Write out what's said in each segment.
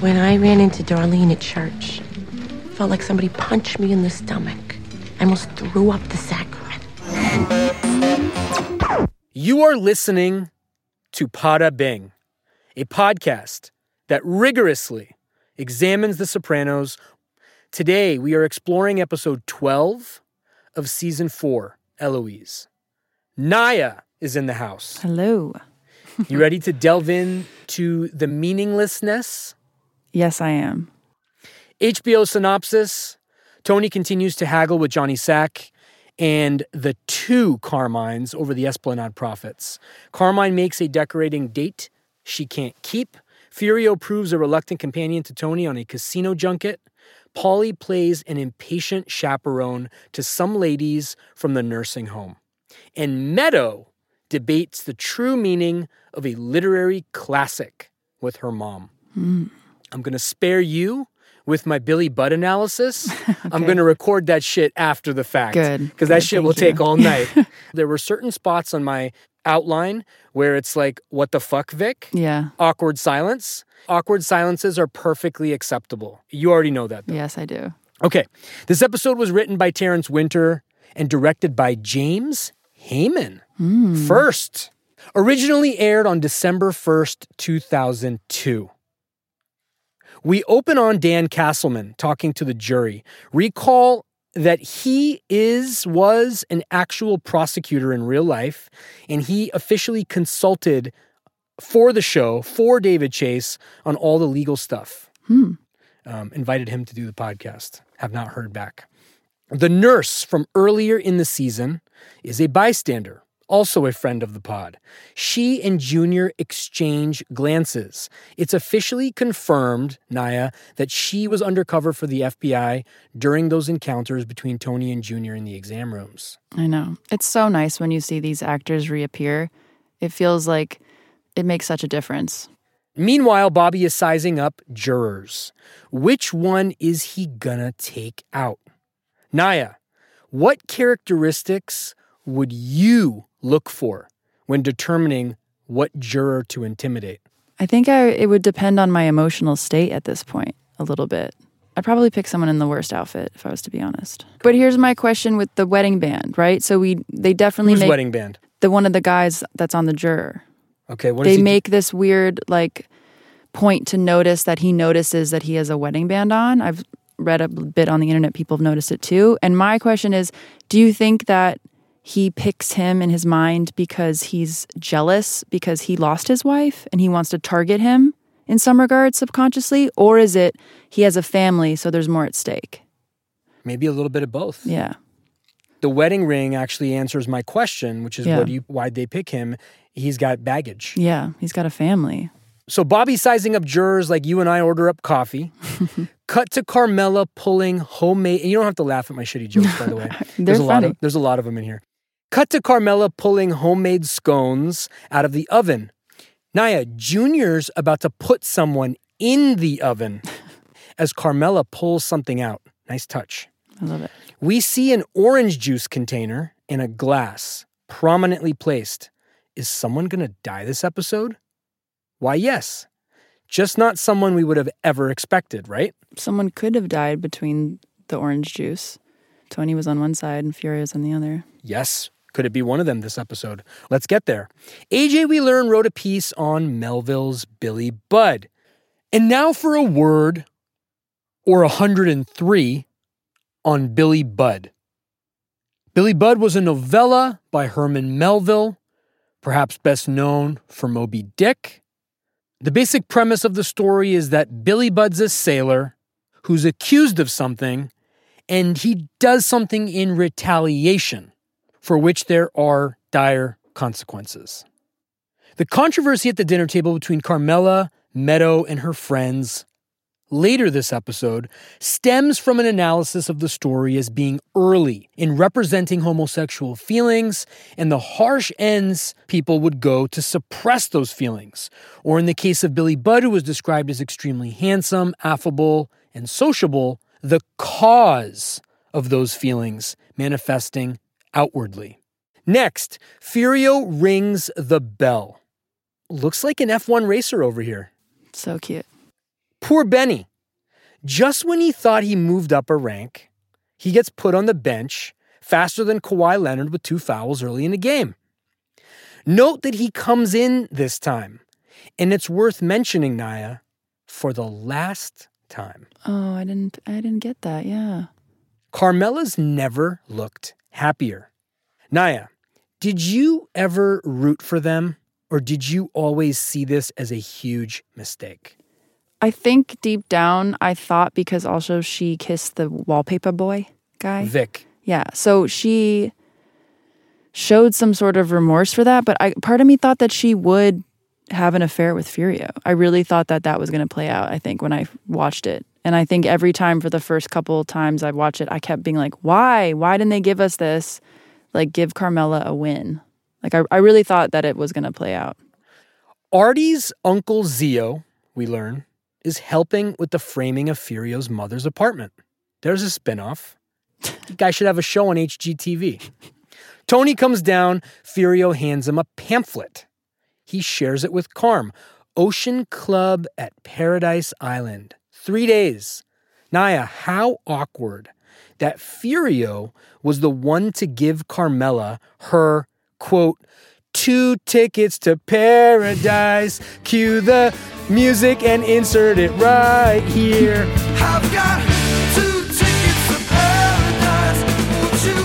When I ran into Darlene at church, it felt like somebody punched me in the stomach. I almost threw up the sacrament. You are listening to Pada Bing, a podcast that rigorously examines The Sopranos. Today, we are exploring episode 12 of season 4, Eloise. Naya is in the house. Hello. You ready to delve into the meaninglessness? Yes, I am. HBO synopsis Tony continues to haggle with Johnny Sack and the two Carmines over the Esplanade profits. Carmine makes a decorating date she can't keep. Furio proves a reluctant companion to Tony on a casino junket. Paulie plays an impatient chaperone to some ladies from the nursing home. And Meadow debates the true meaning of a literary classic with her mom. Hmm. I'm going to spare you with my Billy Budd analysis. I'm going to record that shit after the fact. Good, Because that shit will thank take all night. there were certain spots on my outline where it's like, what the fuck, Vic? Yeah. Awkward silence. Awkward silences are perfectly acceptable. You already know that, though. Yes, I do. Okay. This episode was written by Terence Winter and directed by James Hayman. Hmm. First, originally aired on December 1st, 2002. We open on Dan Castleman talking to the jury. Recall that he is was an actual prosecutor in real life and he officially consulted for the show for David Chase on all the legal stuff. Um, invited him to do the podcast. Have not heard back. The nurse from earlier in the season is a bystander, also a friend of the pod. She and Junior exchange glances. It's officially confirmed, Naya, that she was undercover for the FBI during those encounters between Tony and Junior in the exam rooms. I know. It's so nice when you see these actors reappear. It feels like it makes such a difference. Meanwhile, Bobby is sizing up jurors. Which one is he gonna take out? Naya, what characteristics would you look for when determining what juror to intimidate? I think I, it would depend on my emotional state at this point a little bit. I'd probably pick someone in the worst outfit if I was to be honest. But here's my question with the wedding band, right? So we they definitely Who's make wedding band? the one of the guys that's on the juror. Okay, what they he make this weird like point to notice that he notices that he has a wedding band on. I've read a bit on the internet people have noticed it too. And my question is, do you think that he picks him in his mind because he's jealous because he lost his wife and he wants to target him in some regard subconsciously or is it he has a family so there's more at stake? Maybe a little bit of both. Yeah. The wedding ring actually answers my question, which is Yeah. what do you, why'd they pick him? He's got baggage. Yeah, he's got a family. So Bobby's sizing up jurors like you and I order up coffee. Cut to Carmela pulling homemade. And you don't have to laugh at my shitty jokes, by the way. There's a lot of there's a lot of them in here. Cut to Carmela pulling homemade scones out of the oven. Naya, Junior's about to put someone in the oven as Carmela pulls something out. Nice touch. I love it. We see an orange juice container in a glass prominently placed. Is someone going to die this episode? Why, yes. Just not someone we would have ever expected, right? Someone could have died between the orange juice. Tony was on one side and Fury was on the other. Yes. Could it be one of them this episode? Let's get there. AJ We Learn wrote a piece on Melville's Billy Budd. And now for a word or 103 on Billy Budd. Billy Budd was a novella by Herman Melville, perhaps best known for Moby Dick. The basic premise of the story is that Billy Budd's a sailor who's accused of something, and he does something in retaliation for which there are dire consequences. The controversy at the dinner table between Carmela, Meadow, and her friends later this episode stems from an analysis of the story as being early in representing homosexual feelings and the harsh ends people would go to suppress those feelings. Or in the case of Billy Budd, who was described as extremely handsome, affable, and sociable, the cause of those feelings manifesting outwardly. Next, Furio rings the bell. Looks like an F1 racer over here. So cute. Poor Benny. Just when he thought he moved up a rank, he gets put on the bench faster than Kawhi Leonard with two fouls early in the game. Note that he comes in this time, and it's worth mentioning, Naya, for the last time. Oh, I didn't I didn't get that. Yeah. Carmela's never looked happier. Naya, did you ever root for them, or did you always see this as a huge mistake? I think deep down I thought because also she kissed the wallpaper boy guy. Vic. Yeah. So she showed some sort of remorse for that, but I part of me thought that she would have an affair with Furio. I really thought that that was going to play out, I think when I watched it. And I think every time for the first couple of times I watched it, I kept being like, "Why? Why didn't they give us this? Like give Carmela a win." Like I I really thought that it was going to play out. Artie's uncle Zio, we learn, is helping with the framing of Furio's mother's apartment. There's a spinoff. The guy should have a show on HGTV. Tony comes down, Furio hands him a pamphlet. He shares it with Carm. Ocean Club at Paradise Island. Three days. Naya, how awkward that Furio was the one to give Carmela her, quote, two tickets to paradise. Cue the music and insert it right here. I've got two tickets to paradise. Won't you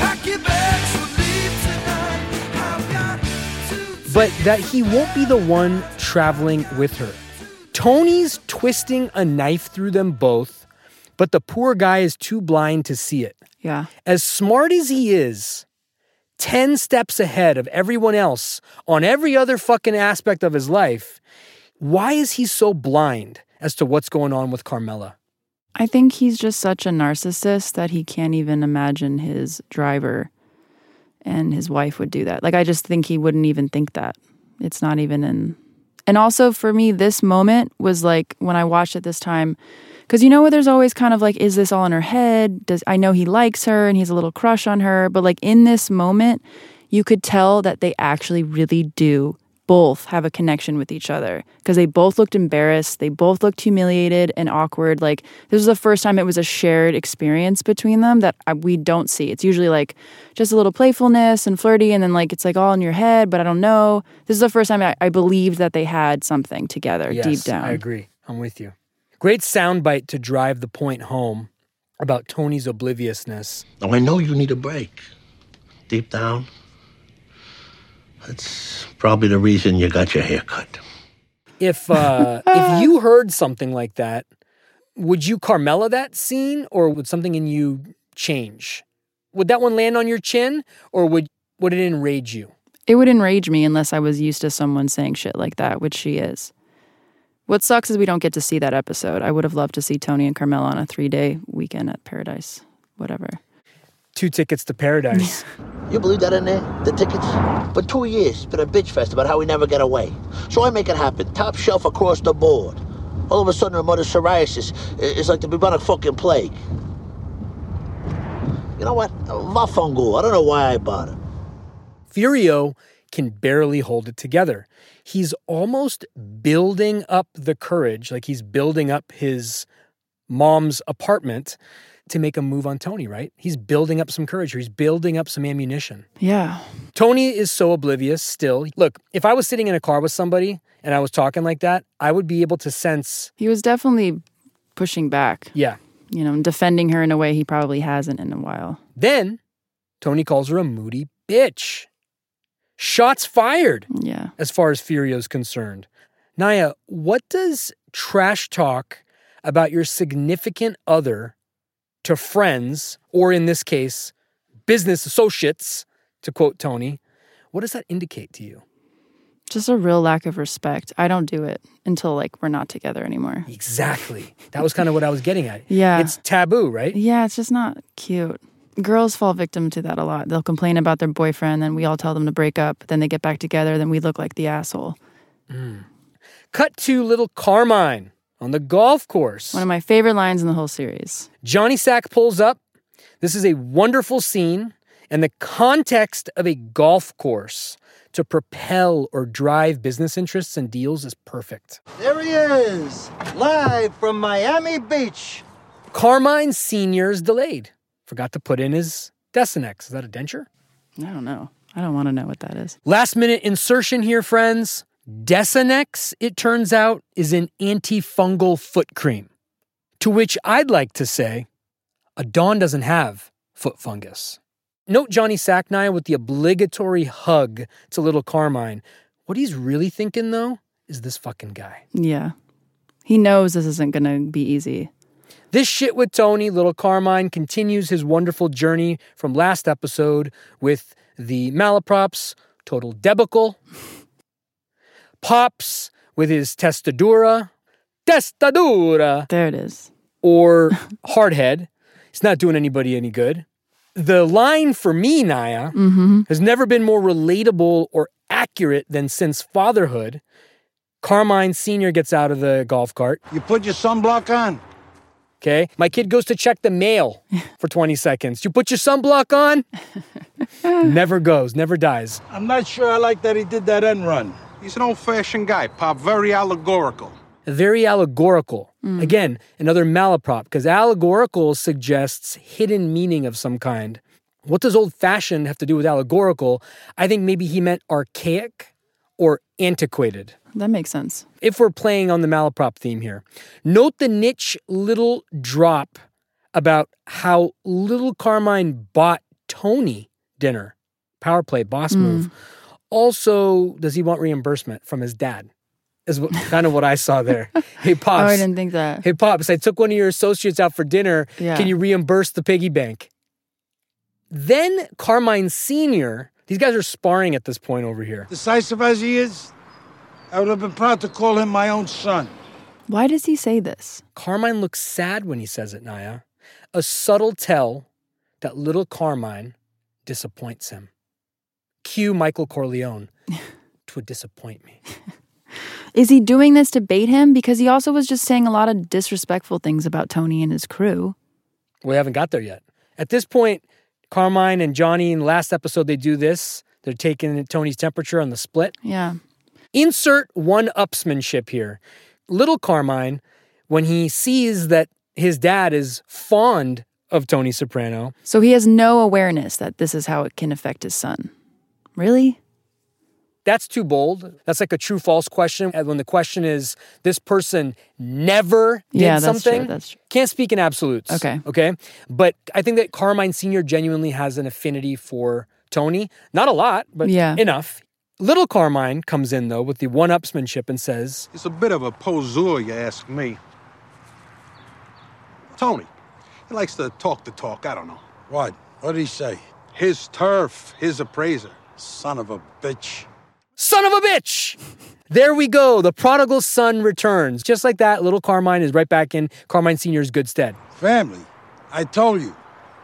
pack your bags? We'll leave tonight. I've got two But that he won't be the one traveling with her. Tony's twisting a knife through them both, but the poor guy is too blind to see it. Yeah. As smart as he is, 10 steps ahead of everyone else on every other fucking aspect of his life, why is he so blind as to what's going on with Carmela? I think he's just such a narcissist that he can't even imagine his driver and his wife would do that. Like I just think he wouldn't even think that. It's not even in And also for me this moment was like when I watched it this time cuz you know where there's always kind of like is this all in her head? Does I know he likes her and he's a little crush on her, but like in this moment you could tell that they actually really do both have a connection with each other because they both looked embarrassed. They both looked humiliated and awkward. Like, this was the first time it was a shared experience between them that I, we don't see. It's usually like just a little playfulness and flirty, and then like it's like all in your head, but I don't know. This is the first time I, I believed that they had something together Yes, deep down. I agree. I'm with you. Great soundbite to drive the point home about Tony's obliviousness. Oh, I know you need a break. Deep down, that's probably the reason you got your hair cut. If uh, if you heard something like that, would you Carmela that scene, or would something in you change? Would that one land on your chin, or would would it enrage you? It would enrage me unless I was used to someone saying shit like that, which she is. What sucks is we don't get to see that episode. I would have loved to see Tony and Carmela on a three day weekend at Paradise. Whatever. Two tickets to paradise. You believe that in there? The tickets? For two years, it's been a bitch fest about how we never get away. So I make it happen. Top shelf across the board. All of a sudden, her mother's psoriasis is like the bubonic fucking plague. You know what? Va fungal. I don't know why I bought it. Furio can barely hold it together. He's almost building up the courage, like he's building up his mom's apartment to make a move on Tony, right? He's building up some courage. He's building up some ammunition. Yeah. Tony is so oblivious still. Look, if I was sitting in a car with somebody and I was talking like that, I would be able to sense, He was definitely pushing back, yeah. you know, and defending her in a way he probably hasn't in a while. Then Tony calls her a moody bitch. Shots fired. Yeah. as far as Furio's concerned. Naya, what does trash talk about your significant other to friends, or in this case, business associates, to quote Tony, what does that indicate to you? Just a real lack of respect. I don't do it until like we're not together anymore. Exactly. That was kind of what I was getting at. Yeah. It's taboo, right? Yeah, it's just not cute. Girls fall victim to that a lot. They'll complain about their boyfriend, then we all tell them to break up. Then they get back together, then we look like the asshole. Mm. Cut to little Carmine on the golf course. One of my favorite lines in the whole series. Johnny Sack pulls up. This is a wonderful scene and the context of a golf course to propel or drive business interests and deals is perfect. There he is, live from Miami Beach. Carmine Sr. is delayed. Forgot to put in his Desenex. Is that a denture? I don't know. I don't want to know what that is. Last minute insertion here, friends. Desenex, it turns out, is an antifungal foot cream. To which I'd like to say, a Don doesn't have foot fungus. Note Johnny Sacknaya with the obligatory hug to little Carmine. What he's really thinking, though, is this fucking guy. Yeah. He knows this isn't going to be easy. This shit with Tony, little Carmine, continues his wonderful journey from last episode with the malaprops, total debacle. Pops with his testadura, testadura, There it is. or hardhead. It's not doing anybody any good. The line for me, Naya, mm-hmm. has never been more relatable or accurate than since fatherhood. Carmine Sr. gets out of the golf cart. You put your sunblock on? Okay. My kid goes to check the mail for 20 seconds. You put your sunblock on? never goes, never dies. I'm not sure I like that he did that end run. He's an old fashioned guy, Pop, very allegorical. Very allegorical. Mm. Again, another malaprop, because allegorical suggests hidden meaning of some kind. What does old fashioned have to do with allegorical? I think maybe he meant archaic or antiquated. That makes sense. if we're playing on the malaprop theme here. Note the niche little drop about how little Carmine bought Tony dinner. Power play, boss hmm. move. Also, does he want reimbursement from his dad? Is what, kind of what I saw there. Hey, oh, pops. Oh, Pops. I didn't think that. Hey, Pops, I took one of your associates out for dinner. Yeah. Can you reimburse the piggy bank? Then Carmine Sr., these guys are sparring at this point over here. Decisive as he is, I would have been proud to call him my own son. Why does he say this? Carmine looks sad when he says it, Naya. A subtle tell that little Carmine disappoints him. Cue Michael Corleone. Twould disappoint me. Is he doing this to bait him? Because he also was just saying a lot of disrespectful things about Tony and his crew. We haven't got there yet. At this point, Carmine and Johnny, in the last episode, they do this. They're taking Tony's temperature on the split. Yeah. Insert one upsmanship here. Little Carmine, when he sees that his dad is fond of Tony Soprano, So he has no awareness that this is how it can affect his son. Really? that's too bold. That's like a true false question. And when the question is, this person never did Yeah, that's true, something, that's true. can't speak in absolutes. Okay. Okay. But I think that Carmine Sr. genuinely has an affinity for Tony. Not a lot, but Yeah. enough. Little Carmine comes in, though, with the one upsmanship and says, It's a bit of a poseur, you ask me. Tony, he likes to talk the talk, I don't know. What? What did he say? His turf, his appraiser. Son of a bitch. Son of a bitch! There we go. The prodigal son returns. Just like that, little Carmine is right back in Carmine Sr.'s good stead. Family. I told you.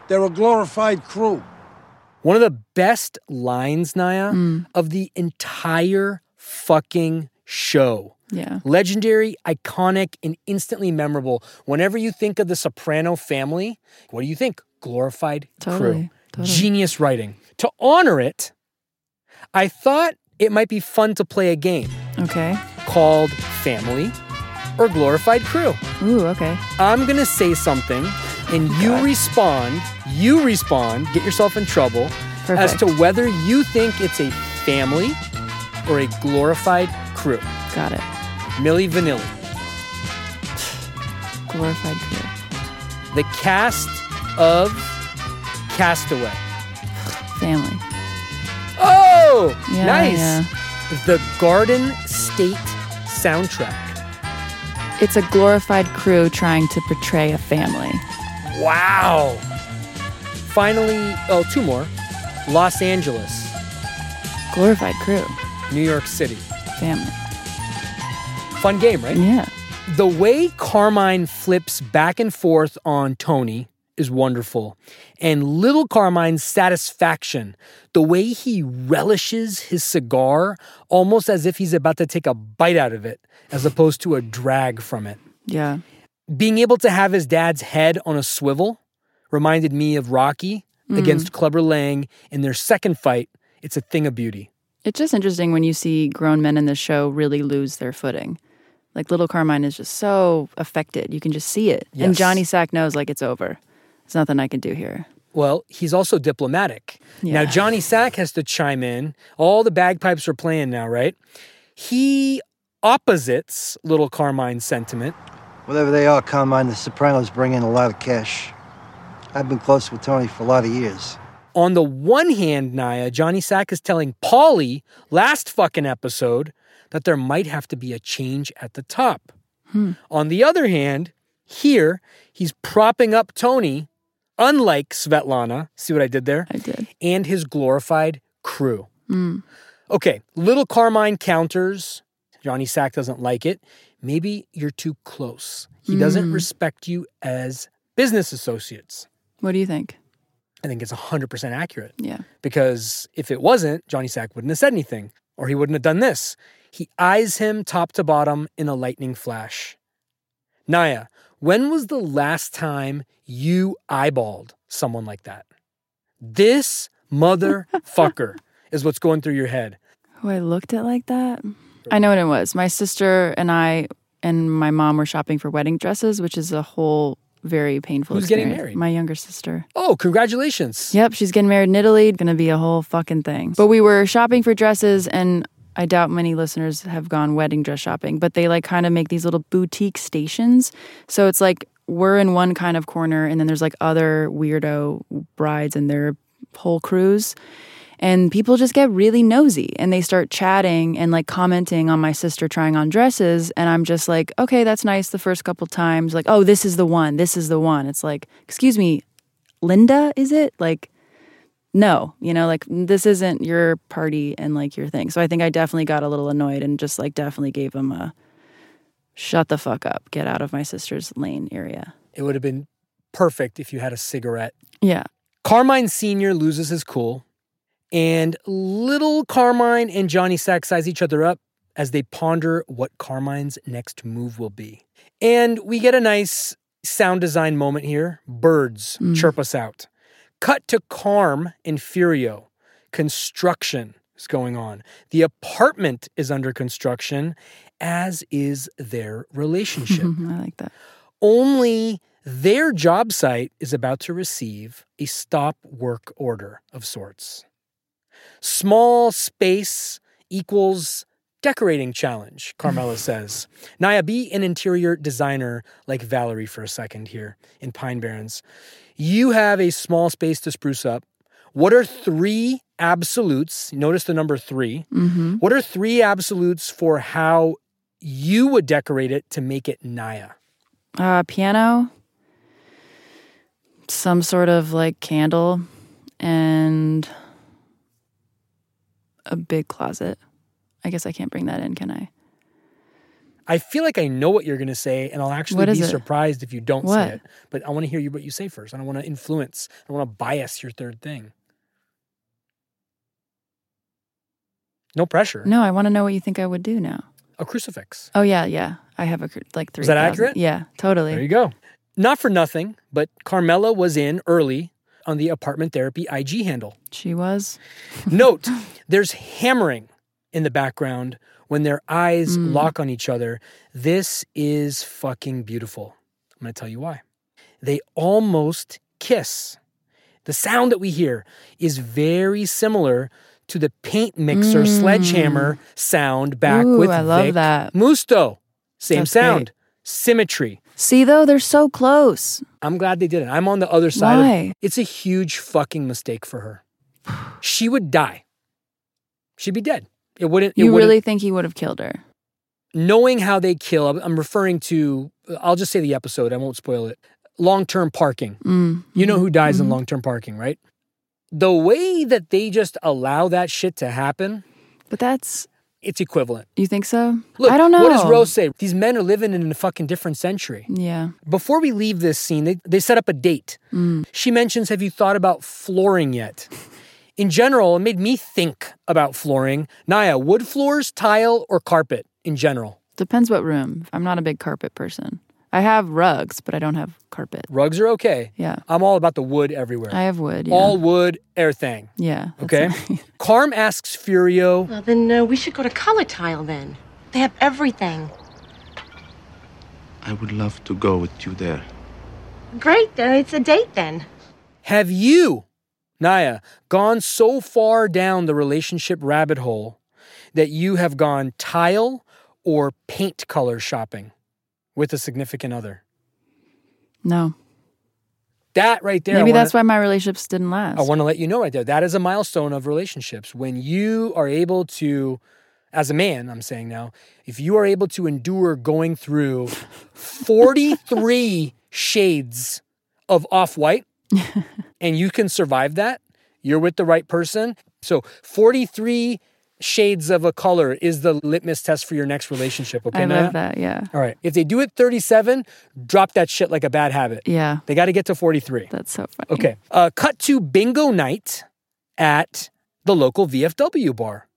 They're a glorified crew. One of the best lines, Naya, mm. of the entire fucking show. Yeah. Legendary, iconic, and instantly memorable. Whenever you think of the Soprano family, what do you think? Glorified crew. Totally, totally. Genius writing. To honor it, I thought it might be fun to play a game Okay. called Family or Glorified Crew. Ooh, okay. I'm gonna say something and you respond, you respond, get yourself in trouble Perfect. as to whether you think it's a family or a glorified crew. Got it. Milli Vanilli. Glorified crew. The cast of Castaway. Family. Oh, Yeah, nice. yeah. The Garden State soundtrack. It's a glorified crew trying to portray a family. Wow. Finally, oh, two more. Los Angeles, Glorified crew. New York City. Family. Fun game, right? Yeah. The way Carmine flips back and forth on Tony is wonderful. And little Carmine's satisfaction, the way he relishes his cigar almost as if he's about to take a bite out of it, as opposed to a drag from it. Yeah. Being able to have his dad's head on a swivel reminded me of Rocky mm-hmm. against Clubber Lang in their second fight. It's a thing of beauty. It's just interesting when you see grown men in this show really lose their footing. Like little Carmine is just so affected. You can just see it. And Johnny Sack knows like it's over. There's nothing I can do here. Well, he's also diplomatic. Now, Johnny Sack has to chime in. All the bagpipes are playing now, right? He opposites little Carmine's sentiment. Whatever they are, Carmine, the Sopranos bring in a lot of cash. I've been close with Tony for a lot of years. On the one hand, Naya, Johnny Sack is telling Paulie last fucking episode that there might have to be a change at the top. Hmm. On the other hand, here he's propping up Tony, unlike Svetlana. See what I did there? I did. And his glorified crew. Mm. Okay, little Carmine counters. Johnny Sack doesn't like it. Maybe you're too close. He doesn't mm. respect you as business associates. What do you think? I think it's 100% accurate Yeah. because if it wasn't, Johnny Sack wouldn't have said anything or he wouldn't have done this. He eyes him top to bottom in a lightning flash. Naya, when was the last time you eyeballed someone like that? This motherfucker is what's going through your head. Who I looked at like that? I know what it was. My sister and I and my mom were shopping for wedding dresses, which is a whole very painful Who's getting married? My younger sister. Oh, congratulations. Yep, she's getting married in Italy. Gonna be a whole fucking thing. But we were shopping for dresses, and I doubt many listeners have gone wedding dress shopping, but they like kind of make these little boutique stations. So it's like we're in one kind of corner, and then there's like other weirdo brides and their whole crews. And people just get really nosy and they start chatting and like commenting on my sister trying on dresses. And I'm just like, okay, that's nice the first couple times. Like, oh, this is the one. This is the one. It's like, excuse me, Linda, is it? Like, no, you know, like this isn't your party and like your thing. So I think I definitely got a little annoyed and just like definitely gave him a shut the fuck up, get out of my sister's lane area. It would have been perfect if you had a cigarette. Yeah. Carmine Sr. loses his cool, and little Carmine and Johnny Sack size each other up as they ponder what Carmine's next move will be. And we get a nice sound design moment here. Birds mm. chirp us out. Cut to Carm and Furio. Construction is going on. The apartment is under construction, as is their relationship I like that. only their job site is about to receive a stop work order of sorts. Small space equals decorating challenge, Carmela says. Naya, be an interior designer like Valery for a second here in Pine Barrens. You have a small space to spruce up. What are three absolutes? Notice the number 3 Mm-hmm. What are three absolutes for how you would decorate it to make it Naya? Uh, piano, some sort of like candle, and a big closet. I guess I can't bring that in, can I? I feel like I know what you're going to say, and I'll actually be it? surprised if you don't What? say it. But I want to hear you what you say first. I don't want to influence. I want to bias your third thing. No pressure. No, I want to know what you think I would do now. A crucifix. Oh yeah, yeah. I have a like three. Is that accurate? Yeah, totally. There you go. Not for nothing, but Carmela was in early on the apartment therapy IG handle. She was. Note, there's hammering in the background when their eyes hmm. lock on each other. This is fucking beautiful. I'm going to tell you why. They almost kiss. The sound that we hear is very similar to the paint mixer hmm. sledgehammer sound back Ooh, with I love Vic that. Musto. Same That's sound, great. symmetry. See though, they're so close. I'm glad they did it. I'm on the other side Why? of it's a huge fucking mistake for her. She would die. She'd be dead. It wouldn't. It You wouldn't- really think he would have killed her? knowing how they kill. I'm- referring to. I'll just say the episode. I won't spoil it. Long term parking. Mm. You know who dies in long term parking, right? The way that they just allow that shit to happen, But that's it's equivalent. you think so? Look, I don't know. what does Rose say? These men are living in a fucking different century. Yeah. Before we leave this scene, they, they set up a date. Mm. She mentions, Have you thought about flooring yet? In general, it made me think about flooring. Naya, wood floors, tile, or carpet in general? Depends what room. I'm not a big carpet person. I have rugs, but I don't have carpet. Rugs are okay. Yeah. I'm all about the wood everywhere. I have wood. Yeah. All wood, everything. yeah. Okay. right. Carm asks Furio, Well, then uh, we should go to Color Tile then. They have everything. I would love to go with you there. Great. Uh, it's a date then. Have you, Naya, gone so far down the relationship rabbit hole that you have gone tile or paint color shopping with a significant other? No. That right there. Maybe wanna- that's why my relationships didn't last. I want to let you know right there. That is a milestone of relationships. When you are able to, as a man, I'm saying now, if you are able to endure going through 43 shades of off white and you can survive that, you're with the right person. So 43 shades of a color is the litmus test for your next relationship. Okay, I Naya? love that. Yeah. All right. If they do it 37, drop that shit like a bad habit. Yeah. They got to get to 43. That's so funny. Okay. Uh, cut to bingo night at the local VFW bar.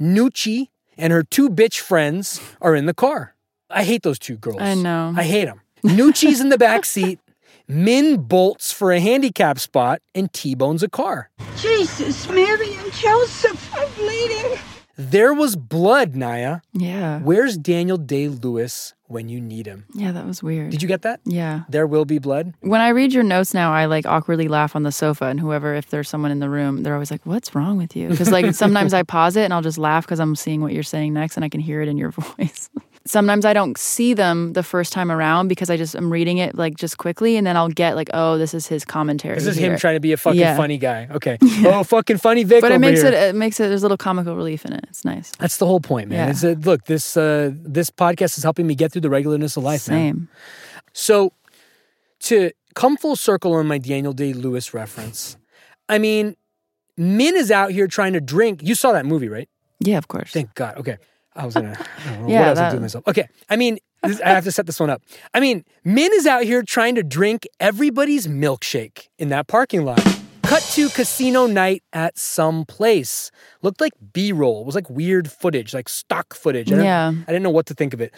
Nucci and her two bitch friends are in the car. I hate those two girls. I know. I hate them. Nucci's in the back seat. Minn bolts for a handicap spot and T-bones a car. Jesus, Mary and Joseph, I'm bleeding. There was blood, Naya. Yeah. Where's Daniel Day Lewis when you need him? Yeah, that was weird. Did you get that? Yeah. There will be blood. When I read your notes now, I like awkwardly laugh on the sofa, and whoever, if there's someone in the room, they're always like, "What's wrong with you?" Because like sometimes I pause it and I'll just laugh because I'm seeing what you're saying next, and I can hear it in your voice. Sometimes I don't see them the first time around because I just am reading it like just quickly, and then I'll get like, "Oh, this is his commentary." This is here." him trying to be a fucking Yeah. funny guy. Okay. Oh, fucking funny Vic. But it makes here. it it makes it there's a little comical relief in it. It's nice. That's the whole point, man. Yeah. It's a, look, this uh, this podcast is helping me get through the regularness of life, man. Same. So, to come full circle on my Daniel Day Lewis reference, I mean, Minn is out here trying to drink. You saw that movie, right? Yeah, of course. Thank God. Okay. I was gonna. I know Yeah, what else I'm that- myself. Okay. I mean, this, I have to set this one up. I mean, Minn is out here trying to drink everybody's milkshake in that parking lot. Cut to casino night at some place. Looked like B-roll. It was like weird footage, like stock footage. I don't- Yeah. I didn't know what to think of it.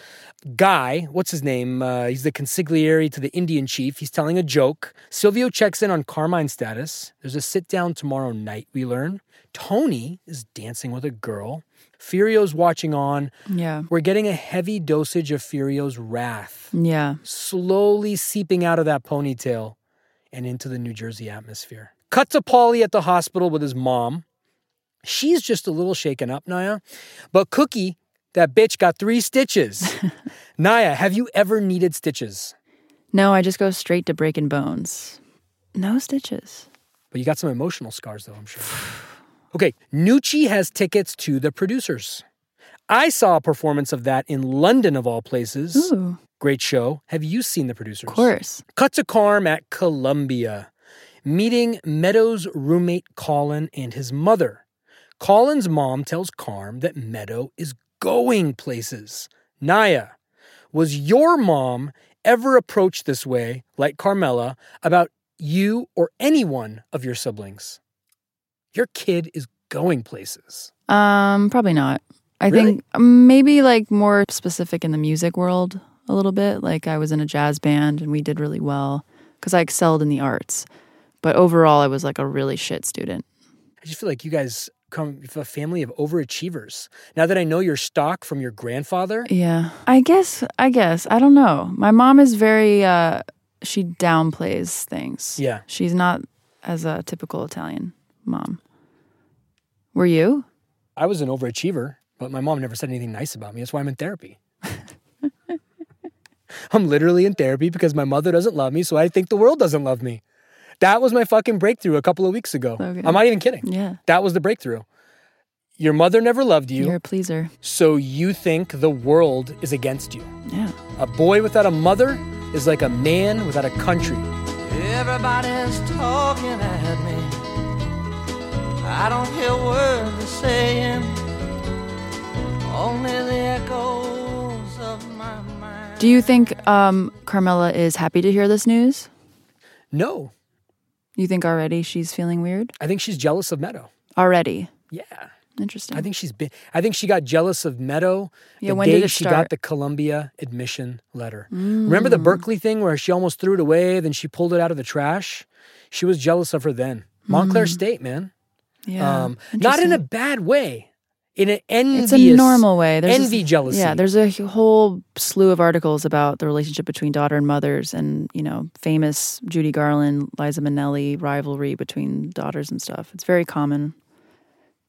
Guy, what's his name? Uh, he's the consigliere to the Indian chief. He's telling a joke. Silvio checks in on Carmine's status. There's a sit down tomorrow night, we learn. Tony is dancing with a girl. Furio's watching on. Yeah. We're getting a heavy dosage of Furio's wrath, Yeah. slowly seeping out of that ponytail and into the New Jersey atmosphere. Cut to Paulie at the hospital with his mom. She's just a little shaken up, Naya. But Cookie, that bitch, got three stitches. Naya, have you ever needed stitches? No, I just go straight to breaking bones. No stitches. But you got some emotional scars, though, I'm sure. Okay, Nucci has tickets to the producers. I saw a performance of that in London, of all places. Ooh, Great show. Have you seen the producers? of course. Cut to Carm at Columbia, meeting Meadows' roommate Colin and his mother. Colin's mom tells Carm that Meadow is going places. Naya, was your mom ever approached this way, like Carmela, about you or any one of your siblings? Your kid is going places. Um, probably not. I Really? think maybe like more specific in the music world a little bit. Like I was in a jazz band and we did really well because I excelled in the arts. But overall, I was like a really shit student. I just feel like you guys come from a family of overachievers. Now that I know your stock from your grandfather, Yeah. I guess, I guess. I don't know. My mom is very, uh, she downplays things. Yeah. She's not as a typical Italian mom. Were you? I was an overachiever, but my mom never said anything nice about me. That's why I'm in therapy. I'm literally in therapy because my mother doesn't love me, so I think the world doesn't love me. That was my fucking breakthrough a couple of weeks ago. Okay. I'm not even kidding. Yeah. That was the breakthrough. Your mother never loved you, You're a pleaser. so you think the world is against you. Yeah. A boy without a mother is like a man without a country. Everybody's talking at me. I don't hear words they're saying. Only the echoes of my mind. Do you think um, Carmela is happy to hear this news? No, You think already she's feeling weird? I think she's jealous of Meadow. Already. Yeah. Interesting. I think she's been. I think she got jealous of Meadow Yeah, the when day she got the Columbia admission letter. Remember the Mm. Berkeley thing where she almost threw it away, then she pulled it out of the trash. She was jealous of her then. Montclair Mm. State, man. yeah. Um, not in a bad way. In an envious, It's a normal way. There's envy, this- jealousy. Yeah, there's a whole slew of articles about the relationship between daughter and mothers, and you know, famous Judy Garland, Liza Minnelli rivalry between daughters and stuff. It's very common,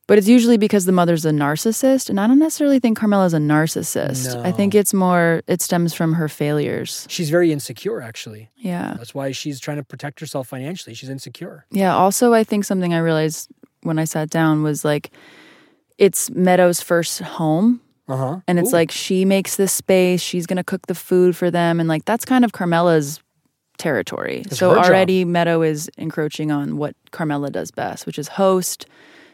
but it's usually because the mother's a narcissist, and I don't necessarily think Carmela's a narcissist. I think it's more it stems from her failures. She's very insecure, actually. Yeah. That's why she's trying to protect herself financially. She's insecure. Yeah. Also, I think something I realized when I sat down was like, it's Meadows' first home. Uh huh. And it's like she makes this space, she's going to cook the food for them. And like that's kind of Carmela's territory. It's so her job. already Meadow is encroaching on what Carmela does best, which is host,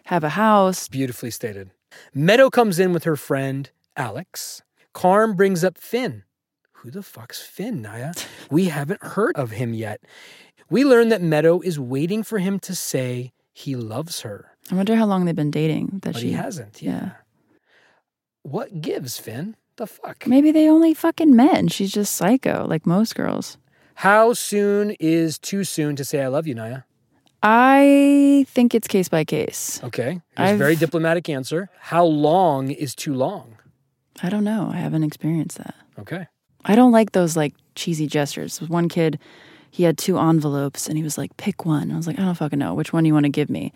have a house. Beautifully stated. Meadow comes in with her friend Alex. Carm brings up Finn. Who the fuck's Finn, Naya? We haven't heard of him yet. We learn that Meadow is waiting for him to say he loves her, I wonder how long they've been dating. That but she he hasn't. Yeah. What gives, Finn? The fuck? Maybe they only fucking met and she's just psycho, like most girls. How soon is too soon to say I love you, Naya? I think it's case by case. Okay. Here's a very diplomatic answer. How long is too long? I don't know. I haven't experienced that. Okay. I don't like those like cheesy gestures. One kid, he had two envelopes and he was like, pick one. I was like, I don't fucking know. Which one do you want to give me?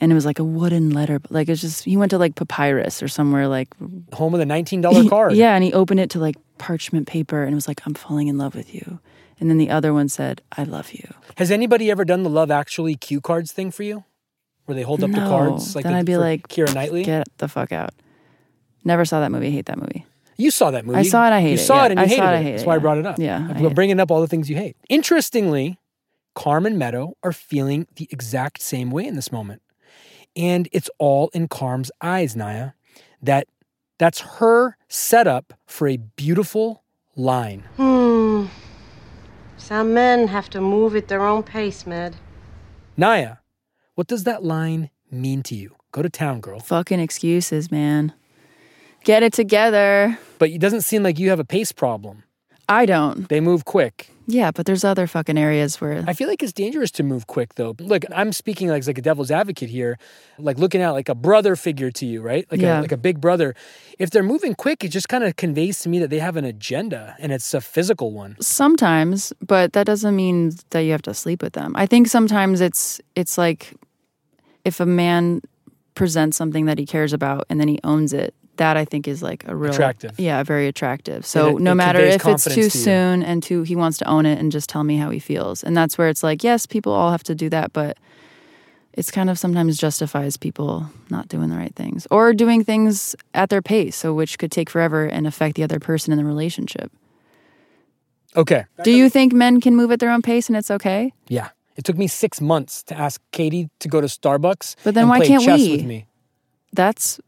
And it was like a wooden letter. Like it's just, he went to like Papyrus or somewhere like. Home of the $19 card. Yeah. And he opened it to like parchment paper and it was like, I'm falling in love with you. And then the other one said, I love you. Has anybody ever done the Love Actually cue cards thing for you? Where they hold up the cards like then the- I'd be like, Keira Knightley? get the fuck out. Never saw that movie. I hate that movie. You saw that movie. I saw it, I hate you it, You saw yeah. it and you I hated it, it. That's why I brought it up. Yeah, I'm bringing up all the things you hate. Interestingly, Carm and Meadow are feeling the exact same way in this moment. And it's all in Carm's eyes, Naya. That that's her setup for a beautiful line. Hmm. Some men have to move at their own pace, Med. Naya, what does that line mean to you? Go to town, girl. Fucking excuses, man. Get it together. But it doesn't seem like you have a pace problem. I don't. They move quick. Yeah, but there's other fucking areas where I feel like it's dangerous to move quick though. Look, I'm speaking like, like a devil's advocate here, like looking at like a brother figure to you, right? Like Yeah. a like a big brother. If they're moving quick, it just kind of conveys to me that they have an agenda and it's a physical one. sometimes, but that doesn't mean that you have to sleep with them. I think sometimes it's it's like if a man presents something that he cares about and then he owns it, that I think is like a real Attractive. Yeah, very attractive. So it- no it matter if it's too to soon and too he wants to own it and just tell me how he feels. And that's where it's like, yes, people all have to do that, but it's kind of sometimes justifies people not doing the right things or doing things at their pace, so which could take forever and affect the other person in the relationship. Okay. Do you think men can move at their own pace and it's okay? Yeah. It took me six months to ask Katie to go to Starbucks. But then and why can't we? with me. That's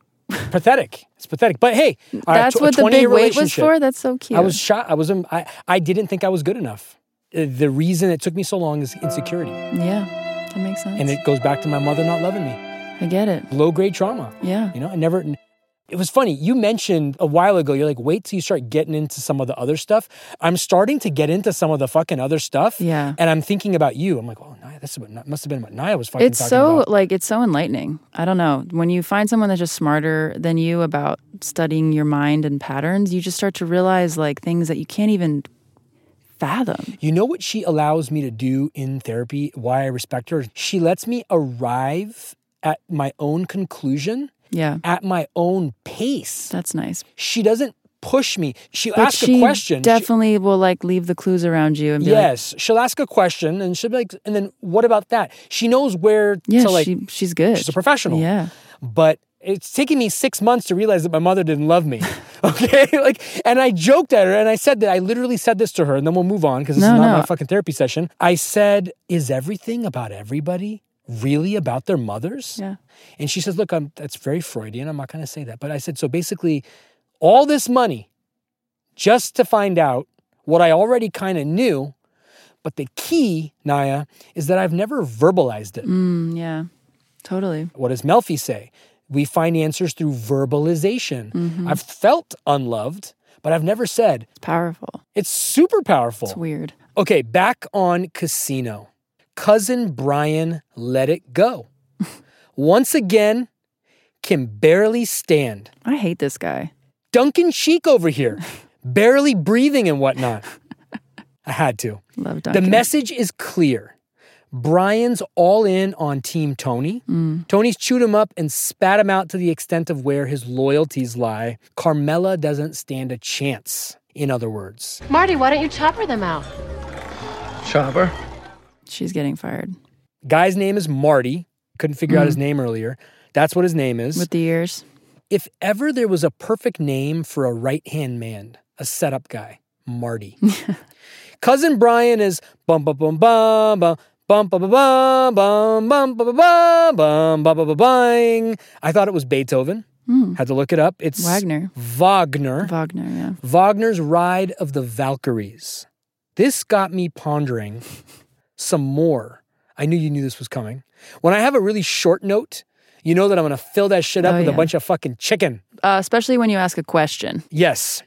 Pathetic. It's pathetic. But hey, all right, that's tw- what the 20 big weight was for. That's so cute. I was shot. I was. um, I. I didn't think I was good enough. Uh, The reason it took me so long is insecurity, yeah, that makes sense. and it goes back to my mother not loving me. I get it. Low grade trauma. Yeah. You know, I never. It was funny. You mentioned a while ago. You're like, wait till you start getting into some of the other stuff. I'm starting to get into some of the fucking other stuff. Yeah. And I'm thinking about you. I'm like, oh, Naya, this is what must have been what Naya was fucking It's so about. like it's so enlightening. I don't know. When you find someone that's just smarter than you about studying your mind and patterns, you just start to realize like things that you can't even fathom. You know what she allows me to do in therapy? Why I respect her? She lets me arrive at my own conclusion Yeah. at my own pace. That's nice. She doesn't push me. She'll But ask she a question. She- definitely will like leave the clues around you and be like, yes, she'll ask a question and she'll be like, and then what about that? She knows where yeah, to like. she, she's good. she's a professional. Yeah. But it's taking me six months to realize that my mother didn't love me. Okay. like, and I joked at her and I said that I literally said this to her, and then we'll move on because this No, is not no. my fucking therapy session. I said, Is everything about everybody really about their mothers? Yeah. And she says, Look, I'm, that's very Freudian. I'm not going to say that. But I said, So basically, all this money just to find out what I already kind of knew. But the key, Naya, is that I've never verbalized it. Mm, yeah. Totally. What does Melfi say? we find answers through verbalization. I've felt unloved, but I've never said. It's powerful. It's super powerful. It's weird. Okay, back on Casino. Cousin Brian let it go. Once again, can barely stand. I hate this guy. Duncan Sheik over here, barely breathing and whatnot. I had to. Love Duncan. The message is clear. Brian's all in on Team Tony. Mm. Tony's chewed him up and spat him out to the extent of where his loyalties lie. Carmela doesn't stand a chance, in other words. Marty, why don't you chopper them out? Chopper? She's getting fired. Guy's name is Marty. Couldn't figure mm-hmm. out his name earlier. That's what his name is. With the ears. If ever there was a perfect name for a right hand man, a setup guy, Marty. Cousin Brian is bum bum bum bum bum. Bum ba ba bum bum bum ba ba bum bum ba ba ba. I thought it was Beethoven. Mm. Had to look it up. It's Wagner. Wagner. Wagner, yeah. Wagner's Ride of the Valkyries. This got me pondering some more. I knew you knew this was coming. When I have a really short note, you know that I'm going to fill that shit up Oh, with a bunch of fucking chicken. Uh, especially when you ask a question. Yes.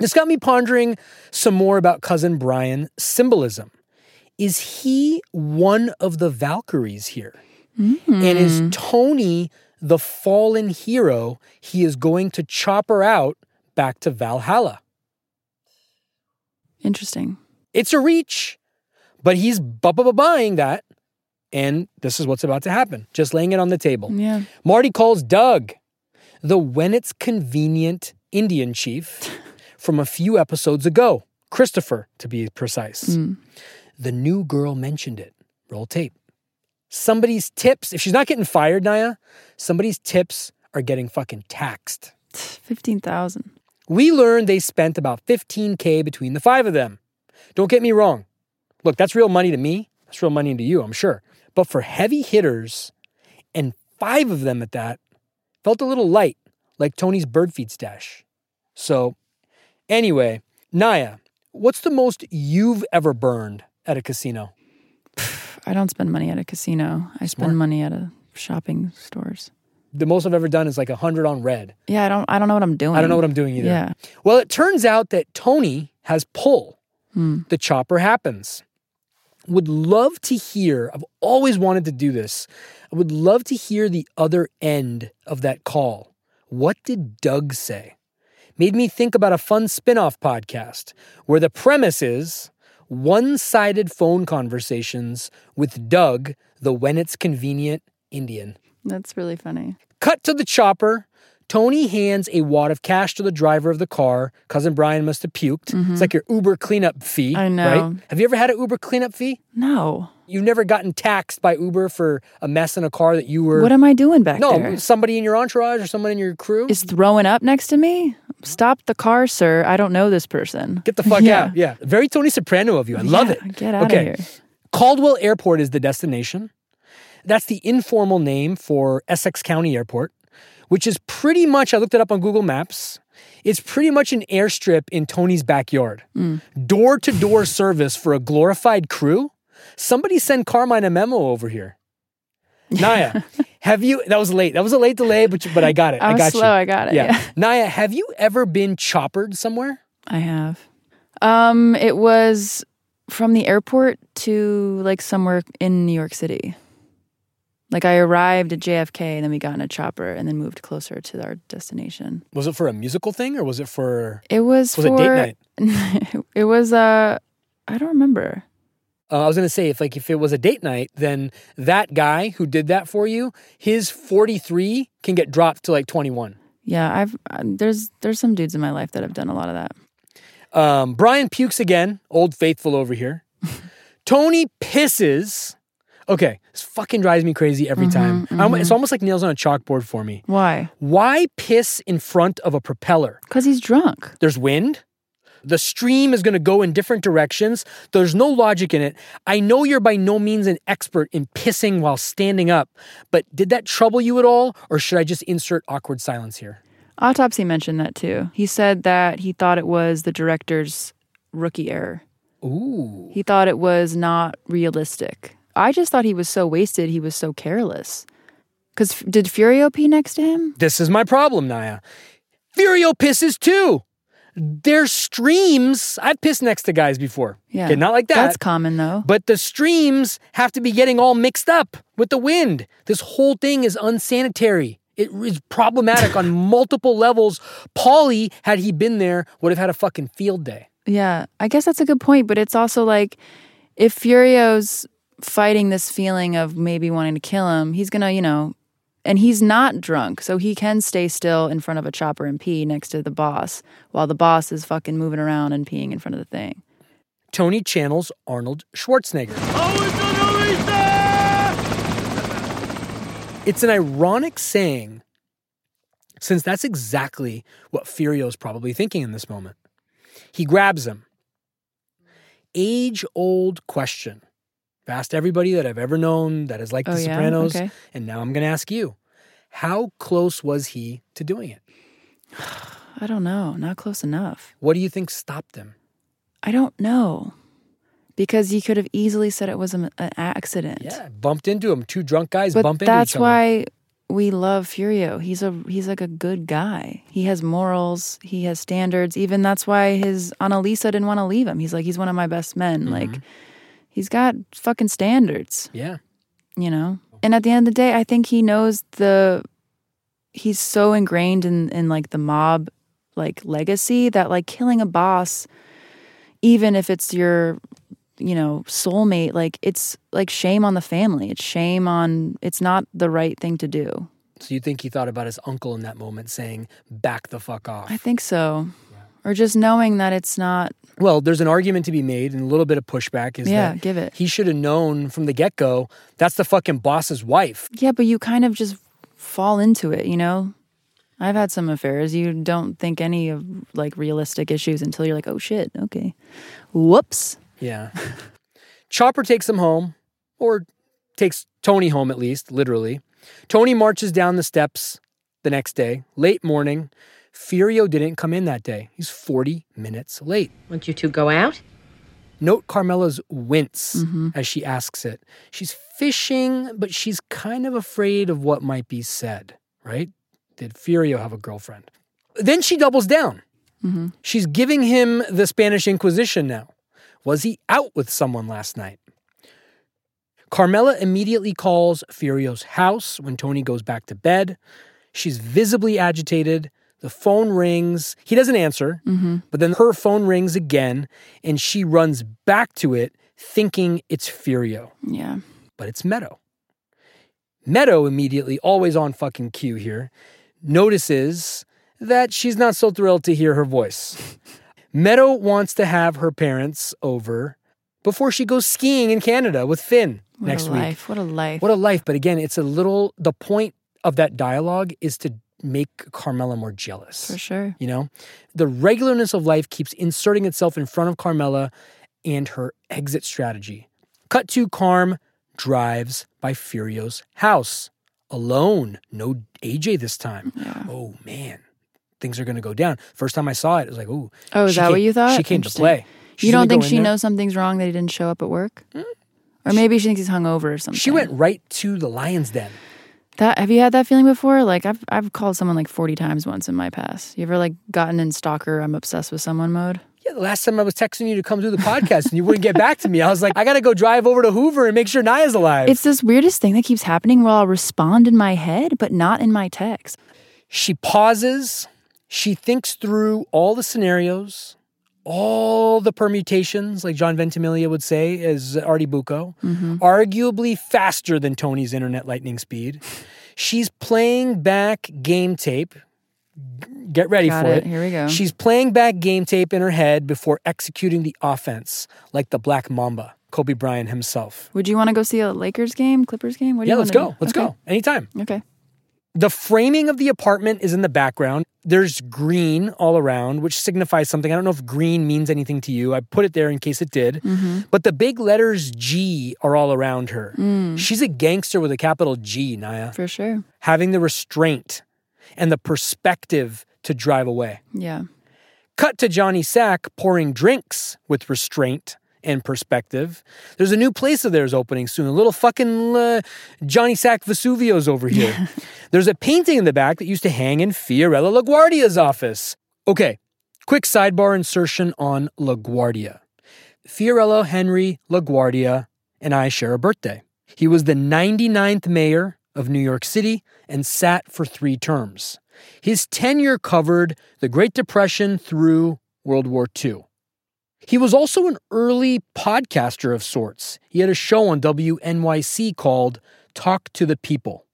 This got me pondering some more about cousin Brian symbolism. Is he one of the Valkyries here? And is Tony the fallen hero he is going to chop her out back to Valhalla? Interesting. It's a reach, but he's bu- bu- bu- buying that. And this is what's about to happen. Just laying it on the table. Yeah. Marty calls Doug, the when it's convenient Indian chief from a few episodes ago. Christopher, to be precise. Hmm. The new girl mentioned it. Roll tape. Somebody's tips, if she's not getting fired, Naya, somebody's tips are getting fucking taxed. 15,000. We learned they spent about 15K between the five of them. Don't get me wrong. Look, that's real money to me. That's real money to you, I'm sure. But for heavy hitters, and five of them at that, felt a little light, like Tony's bird feed stash. So, anyway, Naya, what's the most you've ever burned at a casino? I don't spend money at a casino. I Smart. spend money at a shopping stores. The most I've ever done is like a 100 on red. Yeah, I don't I don't know what I'm doing. I don't know what I'm doing either. Yeah. Well, it turns out that Tony has pull. Hmm. The chopper happens. Would love to hear, I've always wanted to do this. I would love to hear the other end of that call. What did Doug say? Made me think about a fun spin off podcast where the premise is one sided phone conversations with Doug, the when it's convenient Indian. That's really funny. Cut to the chopper. Tony hands a wad of cash to the driver of the car. Cousin Brian must have puked. It's like your Uber cleanup fee. Mm-hmm. I know. Right? Have you ever had an Uber cleanup fee? No. You've never gotten taxed by Uber for a mess in a car that you were. What am I doing back no, there? No, somebody in your entourage or someone in your crew. Is throwing up next to me? Stop the car, sir. I don't know this person. Get the fuck Yeah. out. Yeah. Very Tony Soprano of you. I love Yeah, it. get out okay. here. Caldwell Airport is the destination. That's the informal name for Essex County Airport, which is pretty much, I looked it up on Google Maps. It's pretty much an airstrip in Tony's backyard. Door to door service for a glorified crew. Somebody send Carmine a memo over here. Naya, have you? That was late. That was a late delay, but but I got it. I I was got slow, you. I got it, yeah. Naya, have you ever been choppered somewhere? I have. Um, it was from the airport to like somewhere in New York City. Like I arrived at JFK and then we got in a chopper and then moved closer to our destination. Was it for a musical thing or was it for? It was, Was it for date night? it was uh I don't remember. Uh, I was gonna say if like if it was a date night, then that guy who did that for you, his forty three can get dropped to like twenty one. Yeah, I've uh, there's there's some dudes in my life that have done a lot of that. Um, Brian pukes again, old faithful over here. Tony pisses. Okay, this fucking drives me crazy every mm-hmm, time. I'm- it's mm-hmm. almost like nails on a chalkboard for me. Why? Why piss in front of a propeller? Cuz he's drunk. There's wind. The stream is going to go in different directions. There's no logic in it. I know you're by no means an expert in pissing while standing up, but did that trouble you at all? Or should I just insert awkward silence here? Autopsy mentioned that too. He said that he thought it was the director's rookie error. Ooh. He thought it was not realistic. I just thought he was so wasted, he was so careless. Because did Furio pee next to him? This is my problem, Naya. Furio pisses too. There's streams. I've pissed next to guys before. Yeah. Okay, not like that. That's common though. But the streams have to be getting all mixed up with the wind. This whole thing is unsanitary. It is problematic on multiple levels. Paulie, had he been there, would have had a fucking field day. Yeah, I guess that's a good point, but it's also like if Furio's fighting this feeling of maybe wanting to kill him, he's gonna, you know, and he's not drunk, so he can stay still in front of a chopper and pee next to the boss while the boss is fucking moving around and peeing in front of the thing. Tony channels Arnold Schwarzenegger. It's an ironic saying, since that's exactly what Furio's probably thinking in this moment. He grabs him. Age old question. I've asked everybody that I've ever known that has liked Oh, The yeah? Sopranos, Okay. and now I'm going to ask you. How close was he to doing it? I don't know, not close enough. What do you think stopped him? I don't know. Because he could have easily said it was an an accident. Yeah, bumped into him. Two drunk guys but bump into each other. That's why we love Furio. He's a he's like a good guy. He has morals. He has standards. Even that's why his Annalisa didn't want to leave him. He's like he's one of my best men. Mm-hmm. Like he's got fucking standards. Yeah. You know. And at the end of the day, I think he knows the. He's so ingrained in in like the mob, like legacy that like killing a boss, even if it's your you know, soulmate, like it's like shame on the family. It's shame on it's not the right thing to do. So you think he thought about his uncle in that moment saying, back the fuck off? I think so. Or just knowing that it's not Well, there's an argument to be made, and a little bit of pushback is Yeah, that give it. he should have known from the get go that's the fucking boss's wife. Yeah, but you kind of just fall into it, you know? I've had some affairs. You don't think any of like realistic issues until you're like, oh shit, okay. Whoops. Yeah. Chopper takes him home, or takes Tony home at least, literally. Tony marches down the steps the next day, late morning. Furio didn't come in that day. He's 40 minutes late. Want you two go out? Note Carmela's wince Mm-hmm. as she asks it. She's fishing, but she's kind of afraid of what might be said, right? Did Furio have a girlfriend? Then she doubles down. Mm-hmm. She's giving him the Spanish Inquisition now. Was he out with someone last night? Carmela immediately calls Furio's house when Tony goes back to bed. She's visibly agitated. The phone rings. He doesn't answer, Mm-hmm. but then her phone rings again and she runs back to it thinking it's Furio, Yeah. but it's Meadow. Meadow immediately, always on fucking cue here, notices that she's not so thrilled to hear her voice. Meadow wants to have her parents over before she goes skiing in Canada with Finn What next a week. life. What a life. What a life. But again, it's a little, the point of that dialogue is to make Carmela more jealous. For sure. You know, the regularness of life keeps inserting itself in front of Carmela and her exit strategy. Cut to Carm drives by Furio's house alone. No AJ this time. Oh man, things are going to go down. First time I saw it, it was like, oh. Oh, is she that came- what you thought? She came to play. She's you don't think she there. knows something's wrong that he didn't show up at work? Mm. Or maybe she thinks he's hungover or something. She went right to the lion's den. That have you had that feeling before? Like I've I've called someone like forty times once in my past. You ever like gotten in stalker I'm obsessed with someone mode? Yeah, the last time I was texting you to come do the podcast and you wouldn't get back to me, I was like, I got to go drive over to Hoover and make sure Naya's alive. It's this weirdest thing that keeps happening where I'll respond in my head, but not in my text. She pauses. She thinks through all the scenarios, all the permutations, like John Ventimiglia would say, as Artie Bucco, mm-hmm. arguably faster than Tony's internet lightning speed. She's playing back game tape. Get ready Got for it. it. Here we go. She's playing back game tape in her head before executing the offense, like the Black Mamba, Kobe Bryant himself. Would you want to go see a Lakers game, Clippers game? What do yeah, you let's go. do? Let's Okay. go. Anytime. Okay. The framing of the apartment is in the background. There's green all around, which signifies something. I don't know if green means anything to you. I put it there in case it did. Mm-hmm. But the big letters G are all around her. She's a gangster with a capital G, Naya. Mm. For sure. Having the restraint and the perspective to drive away. Yeah. Cut to Johnny Sack pouring drinks with restraint and perspective. There's a new place of theirs opening soon. A little fucking uh, Johnny Sack Vesuvio's over here. There's a painting in the back that used to hang in Fiorello LaGuardia's office. Okay, quick sidebar insertion on LaGuardia. Fiorello Henry LaGuardia and I share a birthday. He was the 99th mayor of New York City and sat for three terms. His tenure covered the Great Depression through World War II. He was also an early podcaster of sorts. He had a show on WNYC called Talk to the People.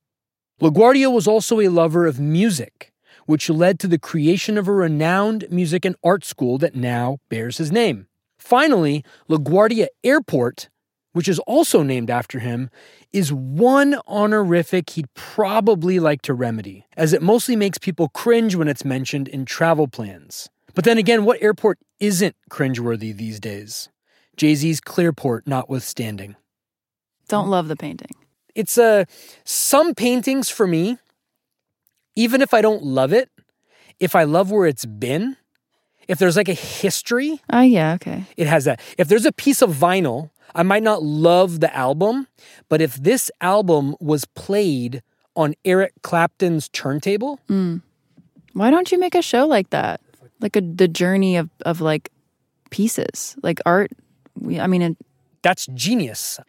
LaGuardia was also a lover of music, which led to the creation of a renowned music and art school that now bears his name. Finally, LaGuardia Airport, which is also named after him, is one honorific he'd probably like to remedy, as it mostly makes people cringe when it's mentioned in travel plans. But then again, what airport isn't cringeworthy these days? Jay Z's Clearport notwithstanding. Don't love the painting. It's uh, some paintings for me, even if I don't love it, if I love where it's been, if there's like a history, Oh, yeah, okay. it has that. If there's a piece of vinyl, I might not love the album, but if this album was played on Eric Clapton's turntable, Mm. Why don't you make a show like that? Like a the journey of of like pieces, like art. We, I mean, it, that's genius.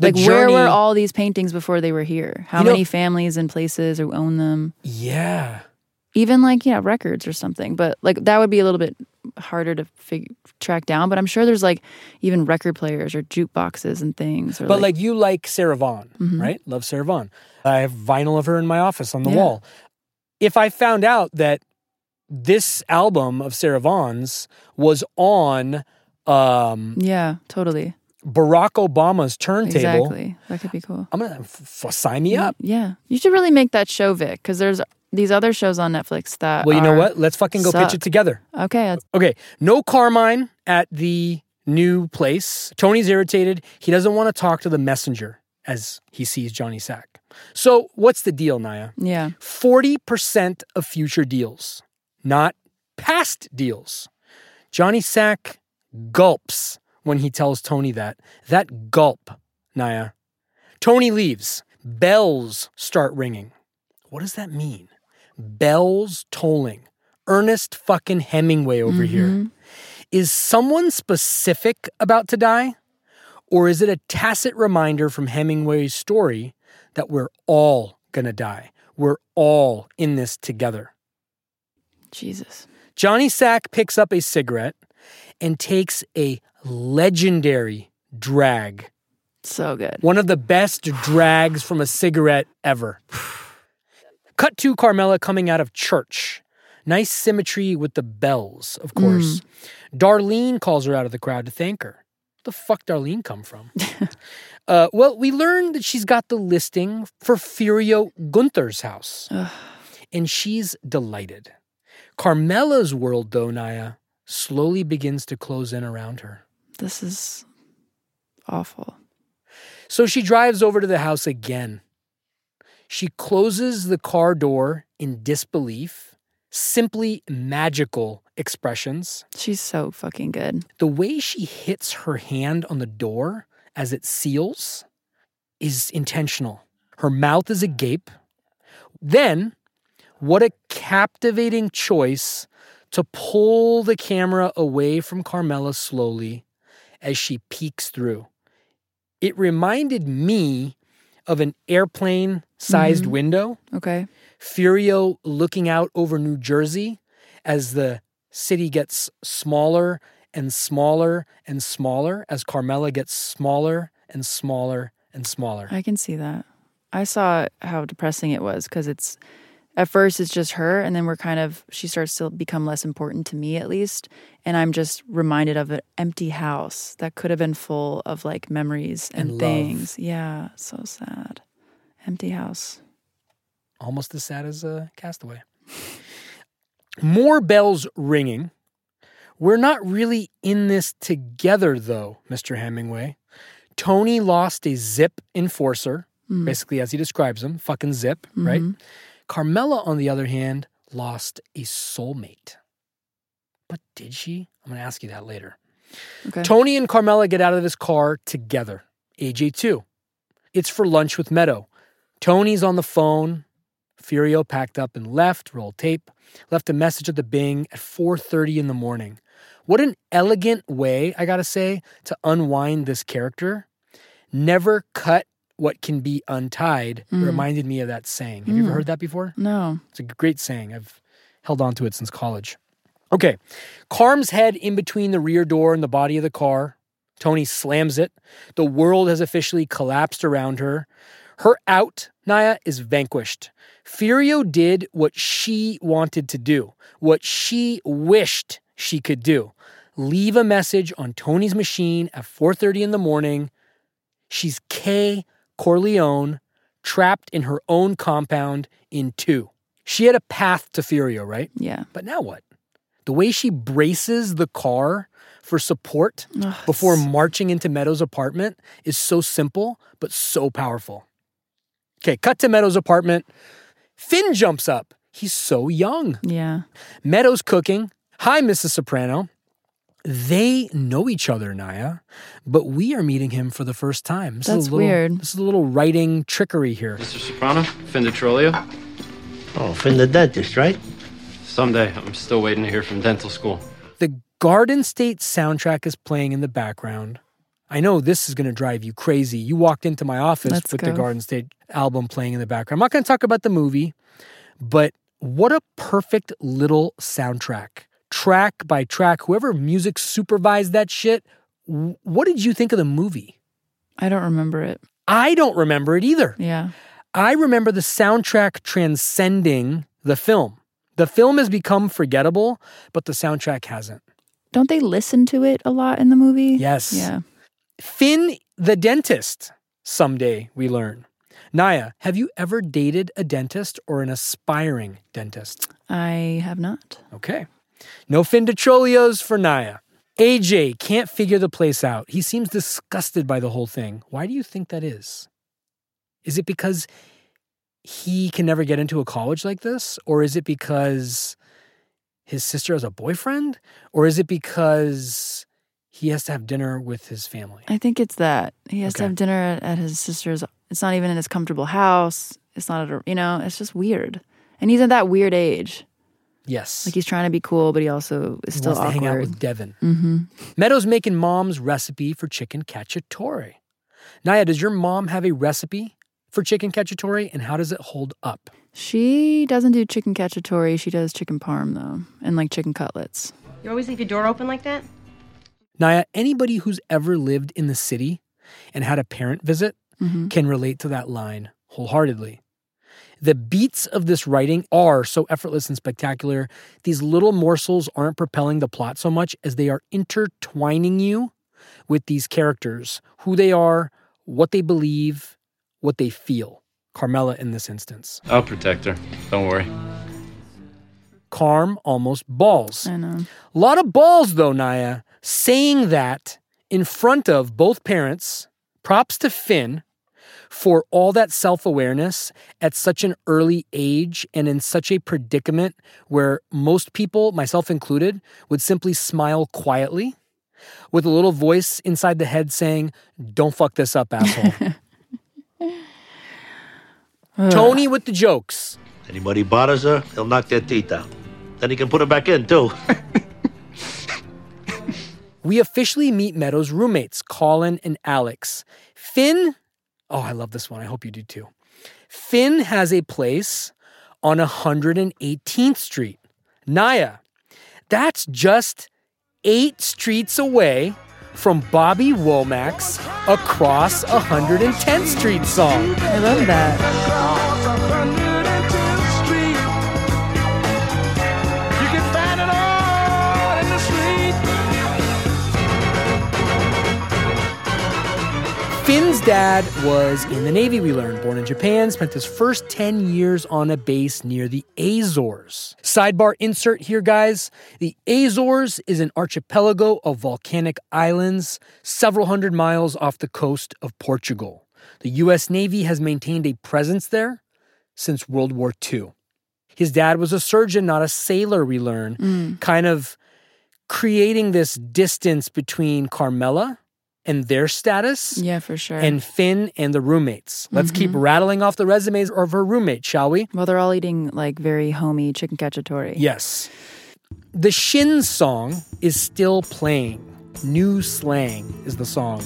The like where were all these paintings before they were here? How You know- many families and places who own them? Yeah. Even like yeah, records or something. But like that would be a little bit harder to fig- track down. But I'm sure there's like even record players or jukeboxes and things. Or But like, you like Sarah Vaughan, Mhm. right? Love Sarah Vaughan. I have vinyl of her in my office on the Yeah. wall. If I found out that this album of Sarah Vaughan's was on um, yeah, totally, Barack Obama's turntable, exactly. That could be cool. I'm gonna f- f- sign me up. Yeah, you should really make that show, Vic, because there's these other shows on Netflix that. Well, you know what? Let's fucking go pitch it together. Okay, Okay, no Carmine at the new place. Tony's irritated. He doesn't want to talk to the messenger as he sees Johnny Sack. So, what's the deal, Naya? yeah, 40% of future deals, not past deals. Johnny Sack gulps when he tells Tony that. That gulp, Naya. Tony leaves. Bells start ringing. What does that mean? Bells tolling. Ernest fucking Hemingway over mm-hmm. here. Is someone specific about to die? Or is it a tacit reminder from Hemingway's story that we're all gonna die? We're all in this together. Jesus. Johnny Sack picks up a cigarette and takes a legendary drag. So good. One of the best drags from a cigarette ever. Cut to Carmela coming out of church. Nice symmetry with the bells, of course. Darlene calls her out of the crowd to thank her. The fuck Darlene come from? uh, well, we learned that she's got the listing for Furio Gunther's house. and she's delighted. Carmela's world, though, Naya, slowly begins to close in around her. This is awful. So she drives over to the house again. She closes the car door in disbelief, simply magical expressions. She's so fucking good. The way she hits her hand on the door as it seals is intentional. Her mouth is agape. Then, what a captivating choice to pull the camera away from Carmela slowly as she peeks through. It reminded me of an airplane sized Mhm. window. Okay. Furio looking out over New Jersey as the city gets smaller and smaller and smaller as Carmela gets smaller and smaller and smaller. I can see that. I saw how depressing it was because it's at first it's just her, and then we're kind of she starts to become less important to me at least, and I'm just reminded of an empty house that could have been full of like memories and, And things. Yeah, so sad. Empty house. Almost as sad as a castaway. More bells ringing. We're not really in this together, though, Mr. Hemingway. Tony lost a zip enforcer, Mm. basically as he describes him, fucking zip, right? Carmela, on the other hand, lost a soulmate. But did she? I'm going to ask you that later. Okay. Tony and Carmela get out of this car together. AJ too. It's for lunch with Meadow. Tony's on the phone. Furio packed up and left, rolled tape, left a message at the Bing at 4:30 in the morning. What an elegant way, I got to say, to unwind this character. Never cut what can be untied. Mm. reminded me of that saying. Have you ever Mm. heard that before? No. It's a great saying. I've held on to it since college. Okay. Carm's head in between the rear door and the body of the car. Tony slams it. The world has officially collapsed around her. Her out, Naya, is vanquished. Furio did what she wanted to do, what she wished she could do. Leave a message on Tony's machine at 4:30 in the morning. She's Kay Corleone, trapped in her own compound in two. She had a path to Furio, right? Yeah. But now what? The way she braces the car for support Ugh, before marching into Meadows' apartment is so simple, but so powerful. Okay, cut to Meadows' apartment. Finn jumps up. He's so young. Yeah. Meadows cooking. Hi, Mrs. Soprano. They know each other, Naya, but we are meeting him for the first time. This That's is a little, weird. This is a little writing trickery here. Mr. Soprano, Finn DeTrolio. Oh, Finn the dentist, right? Someday. I'm still waiting to hear from dental school. The Garden State soundtrack is playing in the background. I know this is going to drive you crazy. You walked into my office Let's with the. Garden State album playing in the background. I'm not going to talk about the movie, but what a perfect little soundtrack. Track by track, whoever music supervised that shit, what did you think of the movie? I don't remember it. I don't remember it either. Yeah. I remember the soundtrack transcending the film. The film has become forgettable, but the soundtrack hasn't. Don't they listen to it a lot in the movie? Yes. Yeah. Finn the dentist, someday we learn. Naya, have you ever dated a dentist or an aspiring dentist? I have not. Okay. No Finn DeTrolios for Naya. AJ can't figure the place out. He seems disgusted by the whole thing. Why do you think that is? Is it because he can never get into a college like this? Or is it because his sister has a boyfriend? Or is it because he has to have dinner with his family? I think it's that. He has to have dinner at, at his sister's. It's not even in his comfortable house. It's not at a, you know, it's just weird. And he's at that weird age. Yes. Like he's trying to be cool, but he also is He still wants to awkward. hang out with Devin. mm-hmm. Meadows making mom's recipe for chicken cacciatore. Naya, does your mom have a recipe for chicken cacciatore and how does it hold up? She doesn't do chicken cacciatore. She does chicken parm though, and like chicken cutlets. You always leave your door open like that? Naya, anybody who's ever lived in the city and had a parent visit Mhm. can relate to that line wholeheartedly. The beats of this writing are so effortless and spectacular. These little morsels aren't propelling the plot so much as they are intertwining you with these characters, who they are, what they believe, what they feel. Carmela in this instance. Oh, I'll protect her. Don't worry. Carm almost bawls. I know. A lot of balls, though, Naya, saying that in front of both parents. Props to Finn for all that self awareness at such an early age and in such a predicament where most people, myself included, would simply smile quietly with a little voice inside the head saying, Don't fuck this up, asshole. Tony with the jokes. Anybody bothers her, he'll knock their teeth out. Then he can put her back in, too. we officially meet Meadows' roommates, Colin and Alex. Finn, oh, I love this one. I hope you do too. Finn has a place on 118th Street. Naya, that's just eight streets away from Bobby Womack's Across 110th Street song. I love that. Finn's dad was in the Navy, we learned. Born in Japan, spent his first 10 years on a base near the Azores. Sidebar insert here, guys. The Azores is an archipelago of volcanic islands several hundred miles off the coast of Portugal. The U.S. Navy has maintained a presence there since World War II. His dad was a surgeon, not a sailor, we learn, mm. kind of creating this distance between Carmela and their status Yeah, for sure. and Finn and the roommates. Let's keep mm-hmm. rattling off the resumes of her roommates, shall we? well, they're all eating like very homey chicken cacciatore. Yes. The Shin song is still playing. New slang is the song.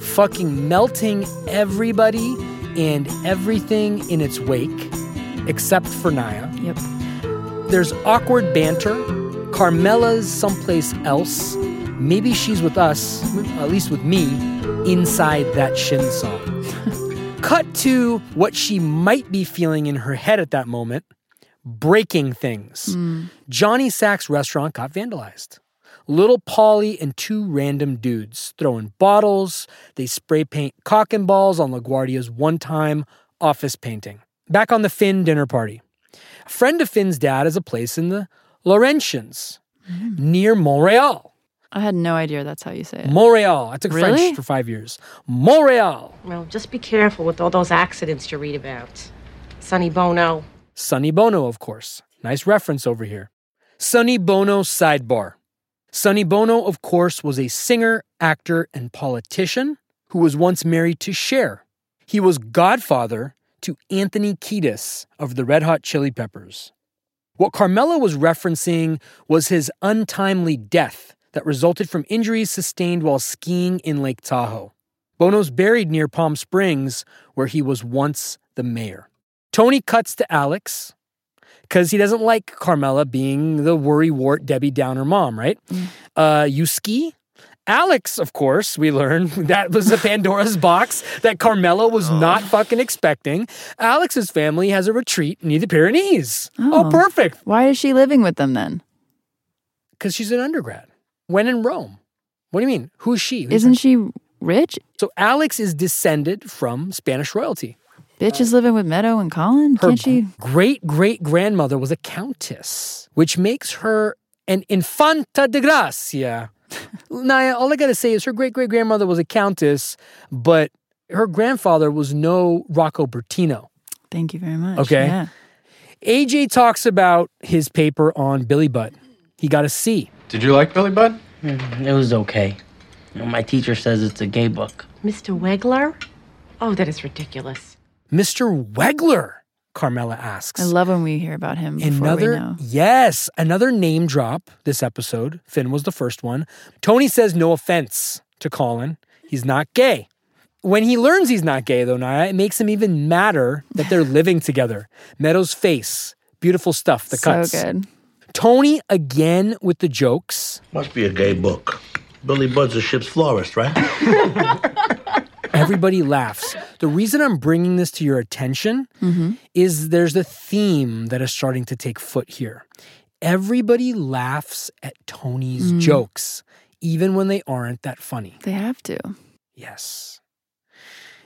Fucking melting everybody and everything in its wake, except for Naya. Yep. There's awkward banter. Carmela's someplace else. Maybe she's with us, at least with me, inside that Shin song. Cut to what she might be feeling in her head at that moment breaking things. Hmm. Johnny Sack's restaurant got vandalized. Little Paulie and two random dudes throwing bottles. They spray paint cock and balls on LaGuardia's one time office painting. Back on the Finn dinner party. A friend of Finn's dad has a place in the Laurentians hmm. near Montreal. I had no idea that's how you say it. Montreal. I took Really? French for five years. Montreal. Well, just be careful with all those accidents you read about. Sonny Bono. Sonny Bono, of course. Nice reference over here. Sonny Bono sidebar. Sonny Bono, of course, was a singer, actor, and politician who was once married to Cher. He was godfather to Anthony Kiedis of the Red Hot Chili Peppers. What Carmela was referencing was his untimely death that resulted from injuries sustained while skiing in Lake Tahoe. Bono's buried near Palm Springs, where he was once the mayor. Tony cuts to Alex because he doesn't like Carmela being the worrywart Debbie Downer mom, right? Uh, you ski? Alex, of course, we learn that was a Pandora's box that Carmela was not fucking expecting. Alex's family has a retreat near the Pyrenees. Oh, Oh. perfect. Why is she living with them then? Because she's an undergrad. When in Rome. What do you mean? Who's she? Who's Isn't she rich? So Alex is descended from Spanish royalty. Bitch is living with Meadow and Colin. Her Can't she? great great grandmother was a countess, which makes her an infanta de gracia. Naya, all I gotta say is her great great grandmother was a countess, but her grandfather was no Rocco Bertino. Thank you very much. Okay. Yeah. AJ talks about his paper on Billy Budd. He got a C. Did you like Billy Budd? Hmm, it was okay. You know, my teacher says it's a gay book. Mr. Wegler? Oh, that is ridiculous. Mr. Wegler, Carmela asks. I love when we hear about him before we Another, know. yes, another name drop this episode. Finn was the first one. Tony says no offense to Colin. He's not gay. When he learns he's not gay, though, Naya, it makes him even madder that they're living together. Meadows' face, beautiful stuff. The So cuts. good. Tony again with the jokes. Must be a gay book. Billy Budd's a ship's florist, right? Everybody laughs. The reason I'm bringing this to your attention Mm-hmm. is there's a theme that is starting to take foot here. Everybody laughs at Tony's Mm. jokes, even when they aren't that funny. They have to. Yes.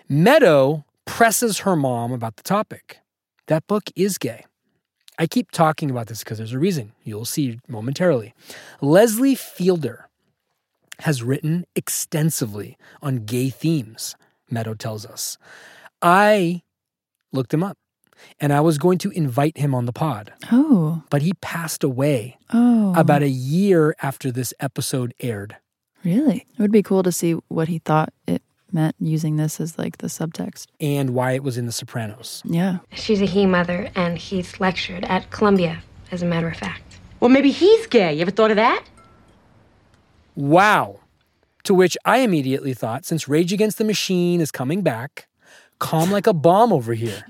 Meadow presses her mom about the topic. That book is gay. I keep talking about this because there's a reason. You'll see momentarily. Leslie Fiedler has written extensively on gay themes, Meadow tells us. I looked him up and I was going to invite him on the pod, Oh. but he passed away Oh. about a year after this episode aired. Really? It would be cool to see what he thought it meant using this as like the subtext. and why it was in The Sopranos. Yeah. She's a he mother, and he's lectured at Columbia, as a matter of fact. Well, maybe he's gay. You ever thought of that? Wow. To which I immediately thought, since Rage Against the Machine is coming back, calm like a bomb over here,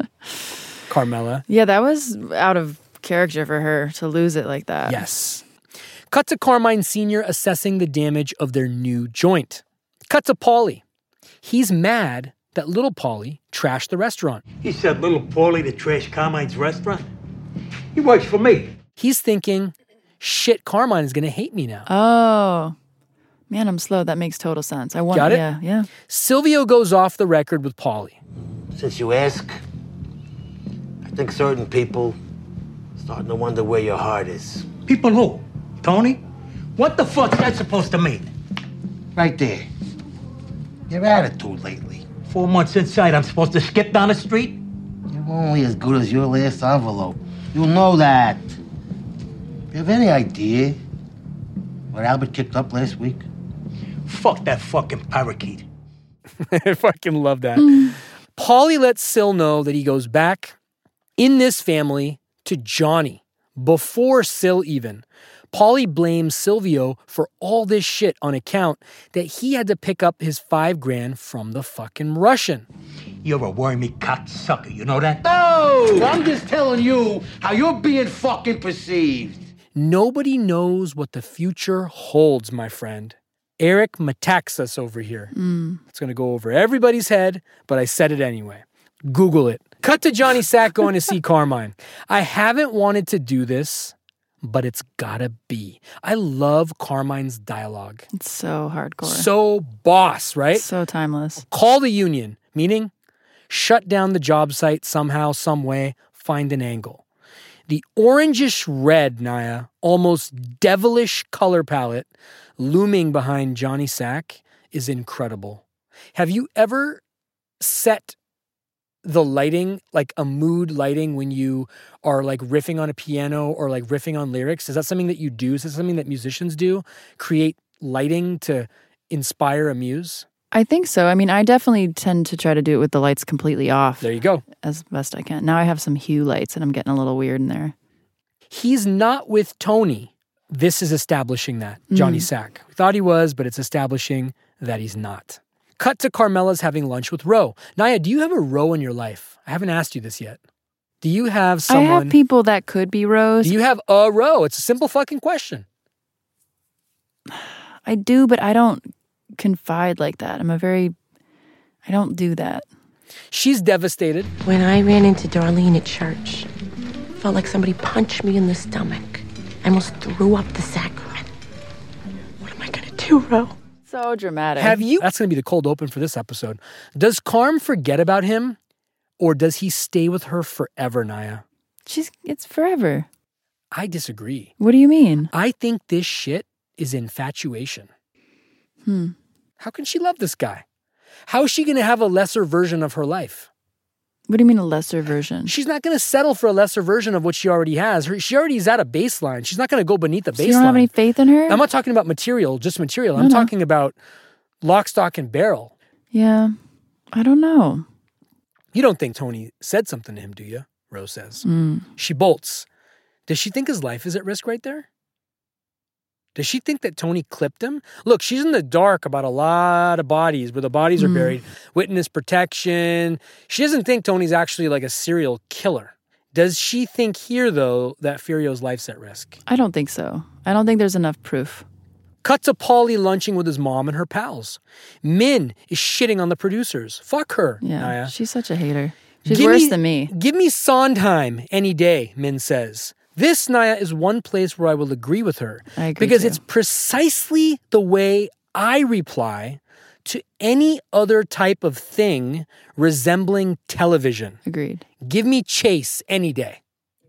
Carmela. Yeah, that was out of character for her to lose it like that. Yes. Cut to Carmine Sr. assessing the damage of their new joint. Cut to Paulie. He's mad that little Paulie trashed the restaurant. He said little Paulie to trash Carmine's restaurant. He works for me. He's thinking, shit, Carmine is going to hate me now. Oh. Man, I'm slow. That makes total sense. I want Got it? yeah, yeah. Silvio goes off the record with Paulie. Since you ask, I think certain people starting to wonder where your heart is. People who? Tony? What the fuck's that supposed to mean? Right there. Your attitude lately. Four months inside, I'm supposed to skip down the street? You're only as good as your last envelope. You know that. You have any idea What Albert kicked up last week? Fuck that fucking parakeet. I fucking love that. Paulie lets Sil know that he goes back in this family to Johnny before Sil even. Paulie blames Silvio for all this shit on account that he had to pick up his five grand from the fucking Russian. You're a wormy cocksucker, you know that? No! I'm just telling you how you're being fucking perceived. Nobody knows what the future holds, my friend. Eric Metaxas over here. Mm. It's going to go over everybody's head, but I said it anyway. Google it. Cut to Johnny Sack going to see Carmine. I haven't wanted to do this, but it's gotta be. I love Carmine's dialogue. It's so hardcore. So boss, right? So timeless. Call the union, meaning shut down the job site somehow, some way, find an angle. The orangish red, Naya, almost devilish color palette looming behind Johnny Sack is incredible. Have you ever set the lighting, like a mood lighting, when you are like riffing on a piano or like riffing on lyrics? Is that something that you do? Is that something that musicians do? Create lighting to inspire a muse? I think so. I mean, I definitely tend to try to do it with the lights completely off. There you go. As best I can. Now I have some hue lights and I'm getting a little weird in there. He's not with Tony. This is establishing that, Johnny Mm. Sack. We thought he was, but it's establishing that he's not. Cut to Carmela's having lunch with Ro. Naya, do you have a Ro in your life? I haven't asked you this yet. Do you have someone? I have people that could be Rose. do you have a Ro? It's a simple fucking question. I do, but I don't confide like that. I'm a very, I don't do that. She's devastated. When I ran into Darlene at church, felt like somebody punched me in the stomach. I almost threw up the sacrament. What am I gonna do, Ro? So dramatic. Have you? That's going to be the cold open for this episode. Does Carm forget about him, or does he stay with her forever, Naya? She's, it's forever. I disagree. What do you mean? I think this shit is infatuation. Hmm. How can she love this guy? How is she going to have a lesser version of her life? What do you mean a lesser version? She's not going to settle for a lesser version of what she already has. Her, she already is at a baseline. She's not going to go beneath the So baseline. you don't have any faith in her? I'm not talking about material, just material. No, I'm no. talking about lock, stock, and barrel. yeah. I don't know. You don't think Tony said something to him, do you? Rose says. Mm. She bolts. Does she think his life is at risk right there? Does she think that Tony clipped him? Look, she's in the dark about a lot of bodies where the bodies are Mm. buried, witness protection. She doesn't think Tony's actually like a serial killer. Does she think here, though, that Furio's life's at risk? I don't think so. I don't think there's enough proof. Cut to Paulie lunching with his mom and her pals. Minn is shitting on the producers. Fuck her, Yeah. Naya. She's such a hater. She's Give worse me- than me. Give me Sondheim any day, Minn says. This, Naya, is one place where I will agree with her. I agree because too. it's precisely the way I reply to any other type of thing resembling television. Agreed. Give me Chase any day.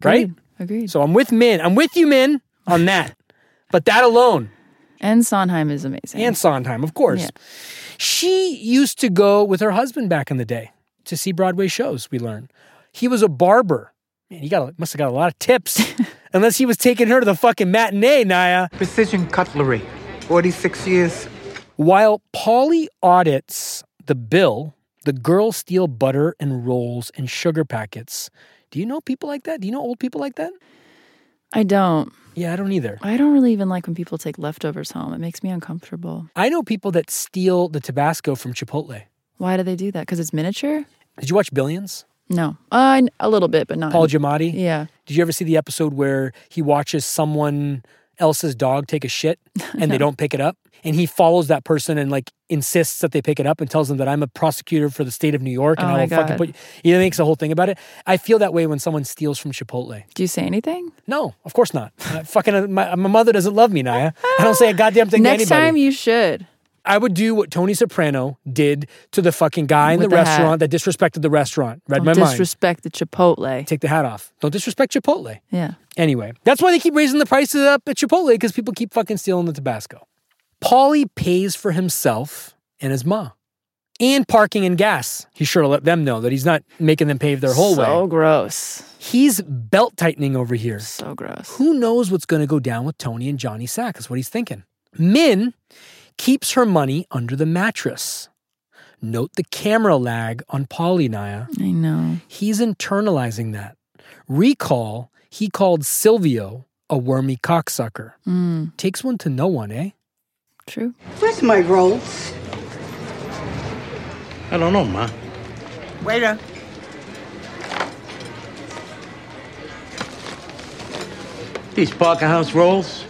Right? Agreed. Agreed. So I'm with Minn. I'm with you, Minn, on that. but that alone. And Sondheim is amazing. And Sondheim, of course. Yeah. She used to go with her husband back in the day to see Broadway shows, we learn. He was a barber. Man, he got a, must have got a lot of tips. Unless he was taking her to the fucking matinee, Naya. Precision cutlery, 46 years. While Paulie audits the bill, the girls steal butter and rolls and sugar packets. Do you know people like that? Do you know old people like that? I don't. Yeah, I don't either. I don't really even like when people take leftovers home. It makes me uncomfortable. I know people that steal the Tabasco from Chipotle. Why do they do that? Because it's miniature? Did you watch Billions? No. Uh, a little bit, but not. Paul Giamatti? Yeah. Did you ever see the episode where he watches someone else's dog take a shit and they don't pick it up? And he follows that person and like insists that they pick it up and tells them that I'm a prosecutor for the state of New York and Oh I will fucking God. put he makes a whole thing about it. I feel that way when someone steals from Chipotle. Do you say anything? No, of course not. Uh, fucking uh, my, my mother doesn't love me, Naya. I don't say a goddamn thing Next to anybody. time you should. I would do what Tony Soprano did to the fucking guy in With the, the hat. restaurant that disrespected the restaurant. Read Don't my mind. disrespect the Chipotle. Take the hat off. Don't disrespect Chipotle. Yeah. Anyway, that's why they keep raising the prices up at Chipotle because people keep fucking stealing the Tabasco. Paulie pays for himself and his ma. And parking and gas. He's sure to let them know that he's not making them pave their whole so way. So gross. He's belt tightening over here. So gross. Who knows what's going to go down with Tony and Johnny Sack? Is what he's thinking. Minn keeps her money under the mattress. Note the camera lag on Paulie Naya. I know. He's internalizing that. Recall, he called Silvio a wormy cocksucker. Mm, Takes one to know one, eh? true. Where's my rolls? I don't know, Ma. Waiter. These Parker House rolls,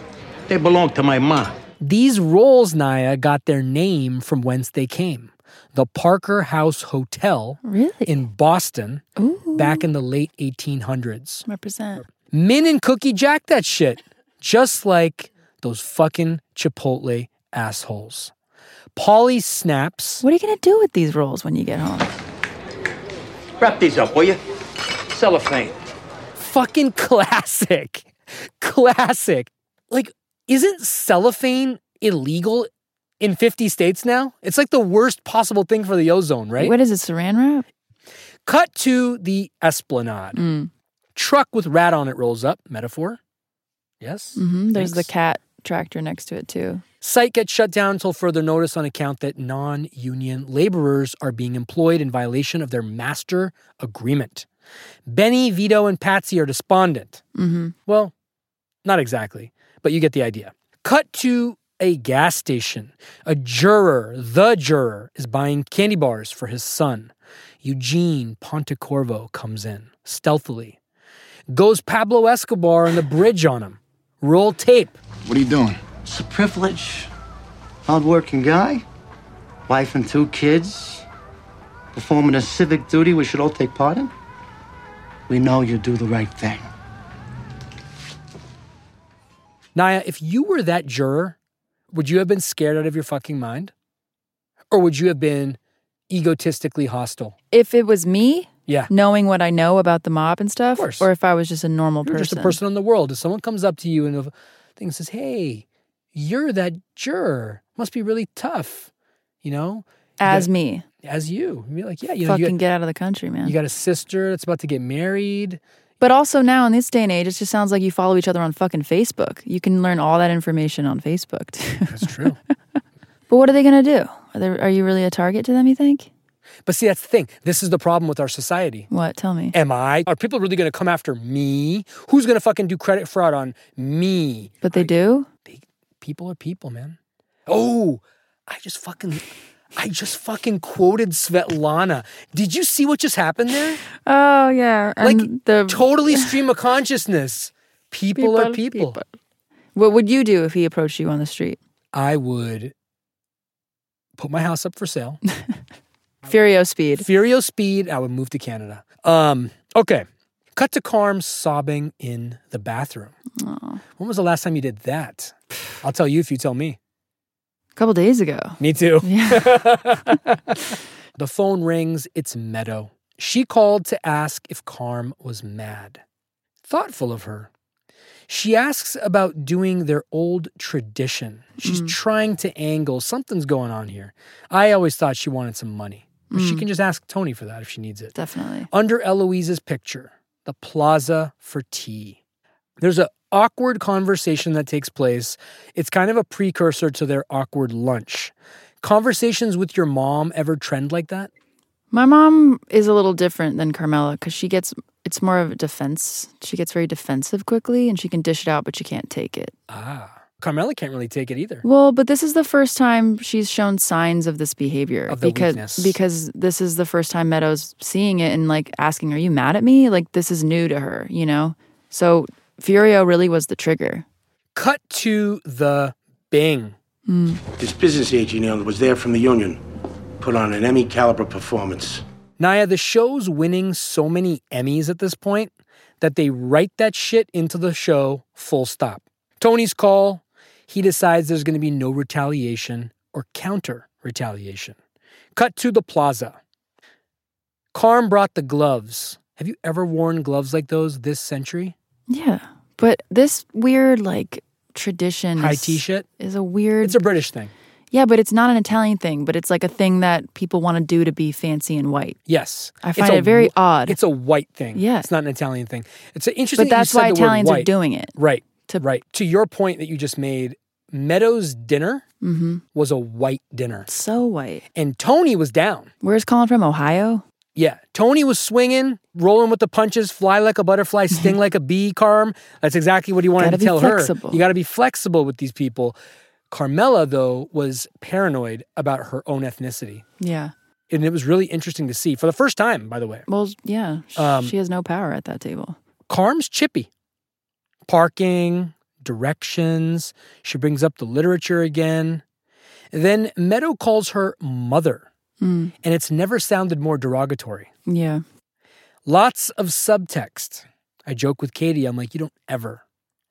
they belong to my ma. These rolls, Naya, got their name from whence they came. The Parker House Hotel Really? in Boston Ooh. back in the late 1800s. Represent. Minn and Cookie Jack that shit, just like those fucking Chipotle assholes. Paulie snaps. What are you gonna do with these rolls when you get home? Wrap these up, will you? Cellophane. Fucking classic. Classic. Like, isn't cellophane illegal in 50 states now? It's like the worst possible thing for the ozone, right? What is it, saran wrap? Cut to the esplanade. Mm. Truck with rat on it rolls up. Metaphor? Yes? hmm There's the cat tractor next to it too. Site gets shut down until further notice on account that non union laborers are being employed in violation of their master agreement. Benny, Vito, and Patsy are despondent. Mm-hmm. Well, not exactly, but you get the idea. Cut to a gas station. A juror, the juror, is buying candy bars for his son. Eugene Pontecorvo comes in stealthily. Goes Pablo Escobar on the bridge on him. Roll tape. What are you doing? It's a privilege. Hardworking guy. Wife and two kids. Performing a civic duty we should all take part in. We know you do the right thing. Naya, if you were that juror, would you have been scared out of your fucking mind? Or would you have been egotistically hostile? If it was me, Yeah. knowing what I know about the mob and stuff, or if I was just a normal You're person. just a person in the world. If someone comes up to you and a thing says, "Hey, you're that juror. Must be really tough," you know, As You me. as you, You'd be like, "Yeah, you know, Fucking you got, get out of the country, man. you got a sister that's about to get married." But also now in this day and age, it just sounds like you follow each other on fucking Facebook. You can learn all that information on Facebook. too. That's true. but what are they gonna do? Are they, are you really a target to them? You think? but see, that's the thing. This is the problem with our society. What? Tell me. Am I? Are people really going to come after me? Who's going to fucking do credit fraud on me? But they do. People are people, man. Oh, I just fucking, I just fucking quoted Svetlana. Did you see what just happened there? Oh yeah, Like the totally stream of consciousness. People, are People, people. What would you do if he approached you on the street? I would put my house up for sale. Furio speed. Furio speed. I would move to Canada. Um. Okay. Cut to Carm sobbing in the bathroom. When was the last time you did that? I'll tell you if you tell me. A couple days ago. Me too. Yeah. The phone rings. It's Meadow. She called to ask if Carm was mad. Thoughtful of her. She asks about doing their old tradition. She's trying to angle something's going on here. I always thought she wanted some money. But She Mm. can just ask Tony for that if she needs it. Definitely. Under Eloise's picture, the plaza for tea. There's an awkward conversation that takes place. It's kind of a precursor to their awkward lunch. Conversations with your mom ever trend like that? My mom is a little different than Carmela because she gets it's more of a defense. She gets very defensive quickly and she can dish it out, but she can't take it. Ah. Carmela can't really take it either. Well, but this is the first time she's shown signs of this behavior Of because weakness. because this is the first time Meadows seeing it and like asking, "Are you mad at me?" Like this is new to her, you know. So Furio really was the trigger. Cut to the Bing. Hmm. This business agent was there from the union. Put on an Emmy caliber performance. Naya, the show's winning so many Emmys at this point that they write that shit into the show full stop. Tony's call, he decides there's going to be no retaliation or counter retaliation. Cut to the plaza. Carm brought the gloves. Have you ever worn gloves like those this century? Yeah, but this weird like tradition High is, tea shit? is a weird. It's a British thing. yeah, but it's not an Italian thing. But it's like a thing that people want to do to be fancy and white. Yes. I It's find a it very odd. It's a white thing. Yeah. It's not an Italian thing. It's an interesting But that that's said why Italians are doing it. Right. To, right. To your point that you just made, Meadows' dinner Mm-hmm. was a white dinner. So white. And Tony was down. Where's Colin from? Ohio? Yeah. Tony was swinging, rolling with the punches, fly like a butterfly, sting like a bee, Carm. That's exactly what he wanted to tell flexible. her. You got to be flexible with these people. Carmela, though, was paranoid about her own ethnicity. Yeah. And it was really interesting to see for the first time, by the way. Well, yeah. Um, she has no power at that table. Carm's chippy. Parking, directions. She brings up the literature again. Then Meadow calls her mother, Mm. and it's never sounded more derogatory. Yeah. Lots of subtext. I joke with Katie, I'm like, you don't ever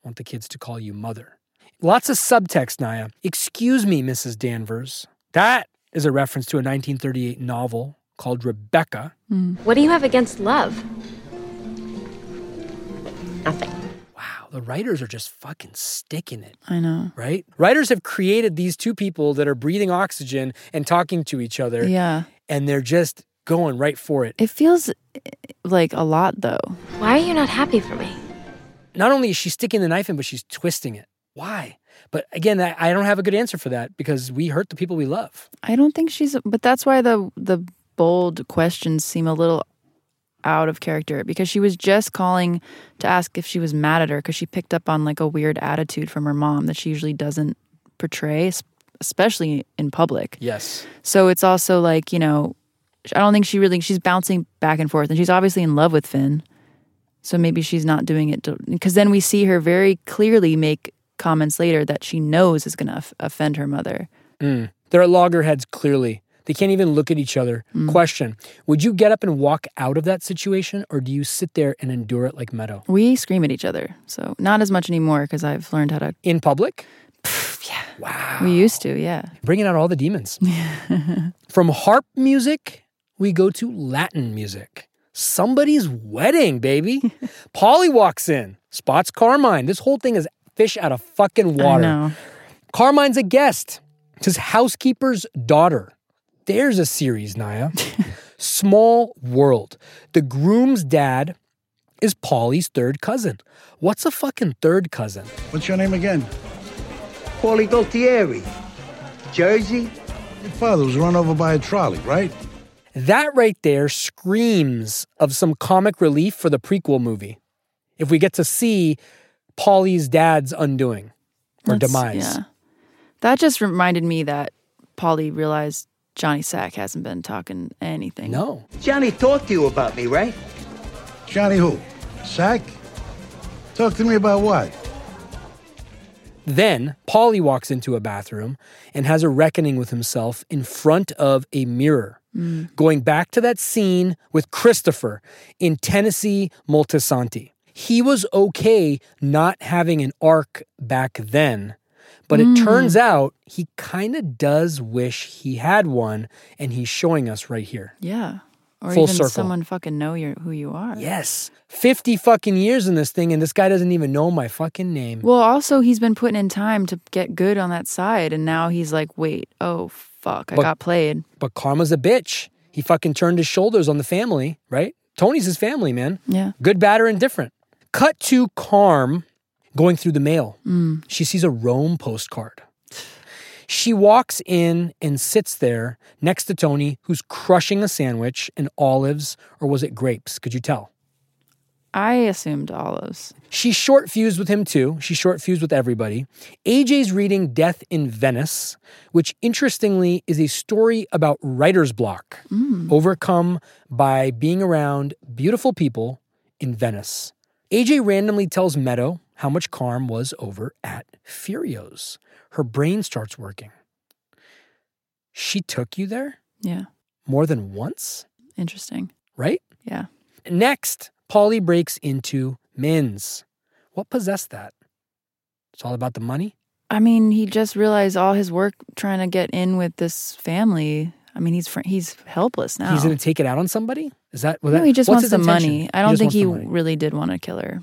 want the kids to call you mother. Lots of subtext, Naya. Excuse me, Mrs. Danvers. That is a reference to a 1938 novel called Rebecca. What do you have against love? Wow, the writers are just fucking sticking it. I know. right? Writers have created these two people that are breathing oxygen and talking to each other. Yeah. And they're just going right for it. It feels eh, like a lot, though. Why are you not happy for me? Not only is she sticking the knife in, but she's twisting it. Why? But again, I, I don't have a good answer for that because we hurt the people we love. I don't think she's, but that's why the the bold questions seem a little out of character because she was just calling to ask if she was mad at her because she picked up on like a weird attitude from her mom that she usually doesn't portray, especially in public. Yes. So it's also like, you know, I don't think she really, she's bouncing back and forth and she's obviously in love with Finn. So maybe she's not doing it because then we see her very clearly make comments later that she knows is going to offend her mother. Mm. They're loggerheads, clearly. They can't even look at each other. Mm. Question Would you get up and walk out of that situation, or do you sit there and endure it like Meadow? We scream at each other. So not as much anymore because I've learned how to. In public? yeah. Wow. We used to, yeah. Bringing out all the demons. From harp music, we go to Latin music. Somebody's wedding, baby. Paulie walks in, spots Carmine. This whole thing is fish out of fucking water. Carmine's a guest. It's his housekeeper's daughter. There's a series, Naya. Small World. The groom's dad is Paulie's third cousin. What's a fucking third cousin? What's your name again? Paulie Gualtieri. Jersey? Your father was run over by a trolley, right? That right there screams of some comic relief for the prequel movie. If we get to see Paulie's dad's undoing or That's- demise. Yeah. That just reminded me that Paulie realized Johnny Sack hasn't been talking anything. No. Johnny talked to you about me, right? Johnny who? Sack? Talk to me about what? Then Paulie walks into a bathroom and has a reckoning with himself in front of a mirror. Mm. Going back to that scene with Christopher in Tennessee Moltisanti. He was okay not having an arc back then, but it Mm. turns out he kind of does wish he had one, and he's showing us right here. Yeah. Or Full even circle. someone fucking know you who you are. Yes. 50 fucking years in this thing, and this guy doesn't even know my fucking name. Well, also he's been putting in time to get good on that side, and now he's like, wait, oh fuck, I But- got played. But Karma's a bitch. He fucking turned his shoulders on the family, right? Tony's his family, man. Yeah. Good, bad, or indifferent. Cut to Carm going through the mail. Mm. She sees a Rome postcard. She walks in and sits there next to Tony, who's crushing a sandwich and olives, or was it grapes? Could you tell? I assumed olives. She's short fused with him too. She's short fused with everybody. AJ's reading Death in Venice, which interestingly is a story about writer's block, overcome by being around beautiful people in Venice. AJ randomly tells Meadow how much Carm was over at Furio's. Her brain starts working. She took you there Yeah. more than once, Interesting. right? Yeah. Next, Paulie breaks into Minn's. What possessed that? It's all about the money? I mean, he just realized all his work trying to get in with this family. I mean, he's fr- he's helpless now. He's going to take it out on somebody? Is that what no, that he just wants the intention? money. I don't think he really did want to kill her.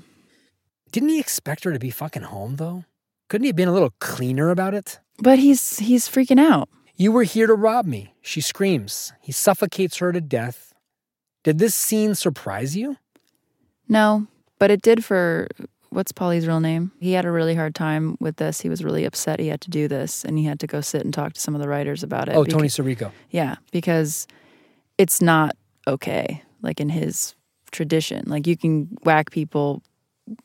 Didn't he expect her to be fucking home though? Couldn't he have been a little cleaner about it? But he's he's freaking out. You were here to rob me, she screams. He suffocates her to death. Did this scene surprise you? No, but it did for what's Paulie's real name? He had a really hard time with this. He was really upset he had to do this and he had to go sit and talk to some of the writers about it. Oh, Tony beca- Sirico. Yeah, because it's not okay, like in his tradition. Like you can whack people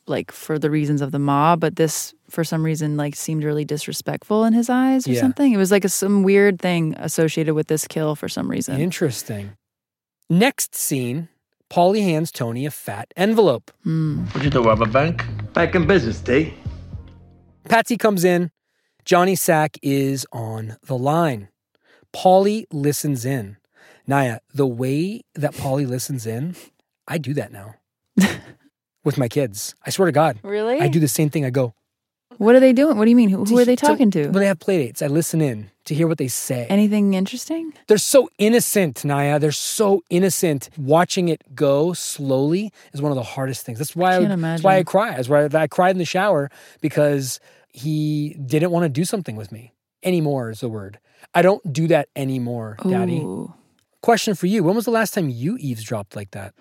like for the reasons of the mob, but this for some reason like seemed really disrespectful in his eyes or Yeah. something. It was like a, some weird thing associated with this kill for some reason. Interesting. Next scene, Paulie hands Tony a fat envelope. Hmm. What'd you do, rob a bank? Back in business, D. Patsy comes in. Johnny Sack is on the line. Paulie listens in. Naya, the way that Paulie listens in, I do that now with my kids. I swear to God. Really? I do the same thing. I go, What are they doing? What do you mean? Who, who are they talking to? when they have play dates, I listen in to hear what they say. Anything interesting? They're so innocent, Naya. They're so innocent. Watching it go slowly is one of the hardest things. That's why I, can't that's why I imagine. cry. That's why I cried in the shower because he didn't want to do something with me anymore. Is the word. I don't do that anymore, Daddy. Ooh. Question for you: When was the last time you eavesdropped like that?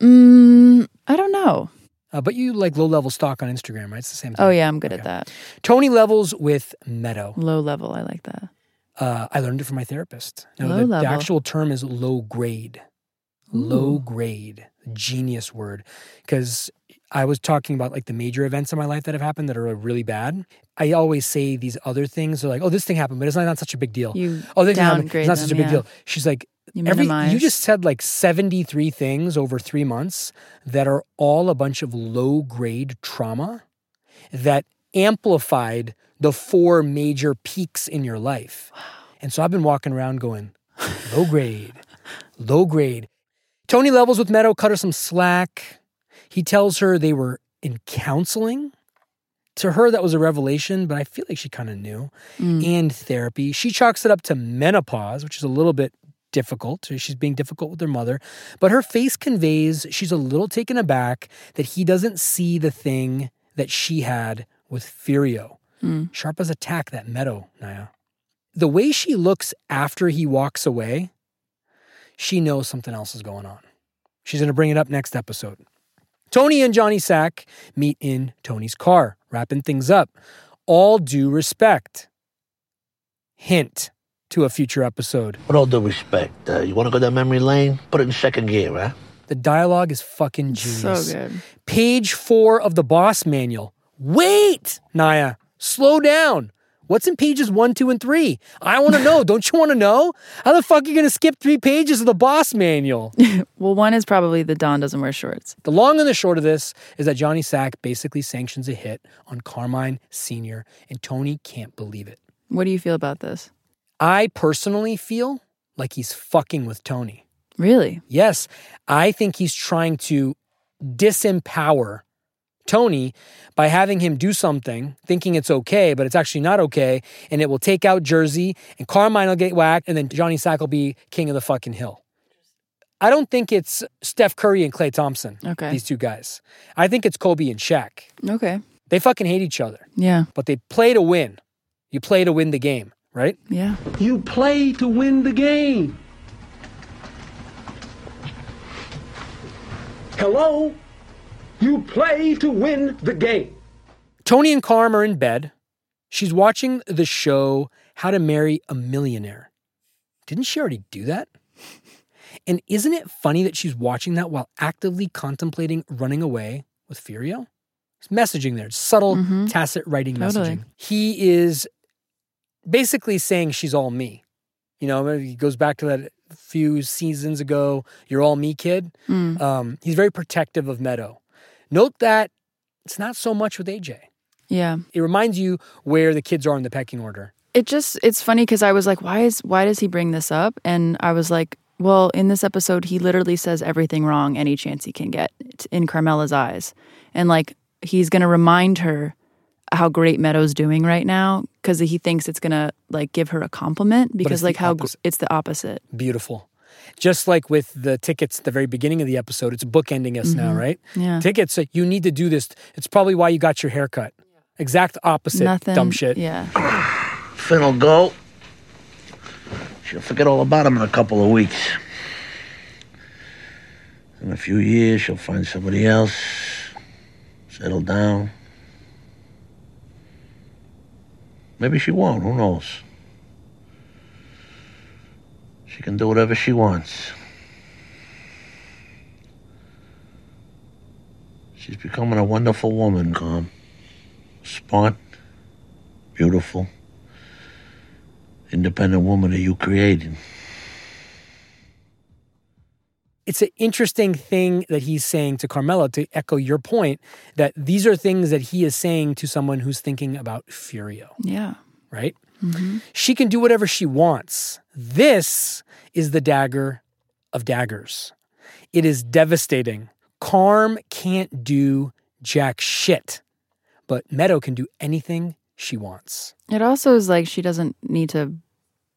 Mm, I don't know. Uh, but you like low level stock on Instagram, right? It's the same thing. Oh yeah, I'm good at that. Tony levels with Meadow. Low level, I like that. Uh, I learned it from my therapist. Now, Low the, the actual term is low grade. Low grade, genius word. Because I was talking about like the major events in my life that have happened that are really bad. I always say these other things are like, oh, this thing happened, but it's not, not such a big deal. You oh, this thing happened, it's not such a big yeah. deal. She's like, You every you just said like 73 things over three months that are all a bunch of low grade trauma that amplified the four major peaks in your life. And so I've been walking around going, low grade, low grade. Tony levels with Meadow, cut her some slack. He tells her they were in counseling. To her, that was a revelation, but I feel like she kind of knew. Mm. And therapy. She chalks it up to menopause, which is a little bit difficult. She's being difficult with her mother. But her face conveys she's a little taken aback that he doesn't see the thing that she had with Furio. Hmm. Sharp as a tack, that Meadow, Naya. The way she looks after he walks away, she knows something else is going on. She's going to bring it up next episode. Tony and Johnny Sack meet in Tony's car, wrapping things up. All due respect. Hint to a future episode. With all due respect, uh, you want to go down memory lane? Put it in second gear, huh? The dialogue is fucking genius. So good. Page four of the boss manual. Wait, Naya, slow down. What's in pages one, two, and three? I want to know. Don't you want to know? How the fuck are you going to skip three pages of the boss manual? Well, one is probably the Don doesn't wear shorts. The long and the short of this is that Johnny Sack basically sanctions a hit on Carmine Sr., and Tony can't believe it. What do you feel about this? I personally feel like he's fucking with Tony. Really? Yes, I think he's trying to disempower Tony by having him do something, thinking it's okay, but it's actually not okay, and it will take out Jersey, and Carmine will get whacked, and then Johnny Sack will be king of the fucking hill. I don't think it's Steph Curry and Klay Thompson, Okay. these two guys. I think it's Kobe and Shaq. Okay. They fucking hate each other, Yeah. but they play to win. You play to win the game, right? Yeah. You play to win the game. Hello? You play to win the game. Tony and Carm are in bed. She's watching the show How to Marry a Millionaire. Didn't she already do that? And isn't it funny that she's watching that while actively contemplating running away with Furio? It's messaging there, it's subtle, Mhm. tacit writing Totally. messaging. He is basically saying she's all me. You know, he goes back to that few seasons ago, you're all me, kid. Mm. Um, he's very protective of Meadow. Note that it's not so much with AJ. Yeah. It reminds you where the kids are in the pecking order. It just it's funny because I was like, why is why does he bring this up? And I was like, well, in this episode, he literally says everything wrong any chance he can get in Carmela's eyes, and like he's gonna remind her how great Meadows doing right now because he thinks it's gonna like give her a compliment because like how opposite. it's the opposite. Beautiful. Just like with the tickets at the very beginning of the episode, it's bookending us now, Mhm. right? Yeah. Tickets, uh, you need to do this. It's probably why you got your haircut. Exact opposite Nothing. dumb shit. Yeah. Finn will go. She'll forget all about him in a couple of weeks. In a few years, she'll find somebody else. settle down. Maybe she won't, who knows? She can do whatever she wants. She's becoming a wonderful woman, Carm. Smart, beautiful, independent woman that you created. It's an interesting thing that he's saying to Carmela to echo your point that these are things that he is saying to someone who's thinking about Furio, Yeah. right? Mhm. She can do whatever she wants. This is the dagger of daggers. It is devastating. Carm can't do jack shit, but Meadow can do anything she wants. It also is like she doesn't need to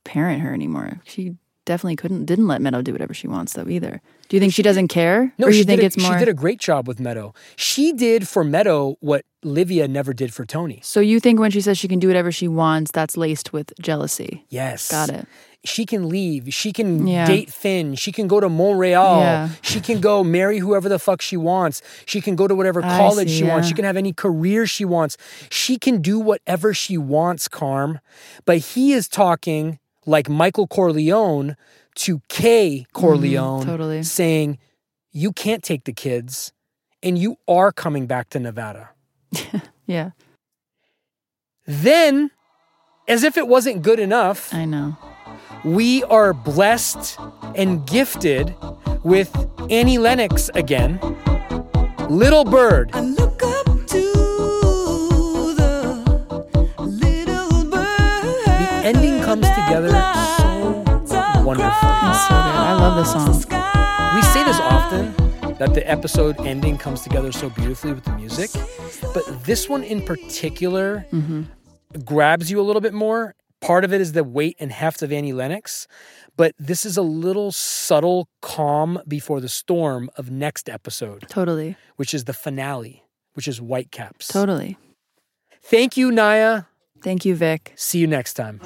parent her anymore. She definitely couldn't didn't let Meadow do whatever she wants though either. Do you think she doesn't care? No, or she you think did a, it's more she did a great job with Meadow. She did for Meadow what Livia never did for Tony. So you think when she says she can do whatever she wants, that's laced with jealousy. Yes. Got it. She can leave. She can Yeah. date Finn. She can go to Montreal. Yeah. She can go marry whoever the fuck she wants. She can go to whatever college see, she wants. She can have any career she wants. She can do whatever she wants, Carm. But he is talking like Michael Corleone to Kay Corleone, Mm-hmm, totally. saying, You can't take the kids, and you are coming back to Nevada. Yeah. Then, as if it wasn't good enough, I know. we are blessed and gifted with Annie Lennox again. Little Bird. The ending comes together so wonderfully. It's so good. I love this song. We say this often that the episode ending comes together so beautifully with the music, but this one in particular Mm-hmm. grabs you a little bit more. Part of it is the weight and heft of Annie Lennox, but this is a little subtle calm before the storm of next episode, Totally. which is the finale, which is Whitecaps. Totally. Thank you, Naya. Thank you, Vic. See you next time.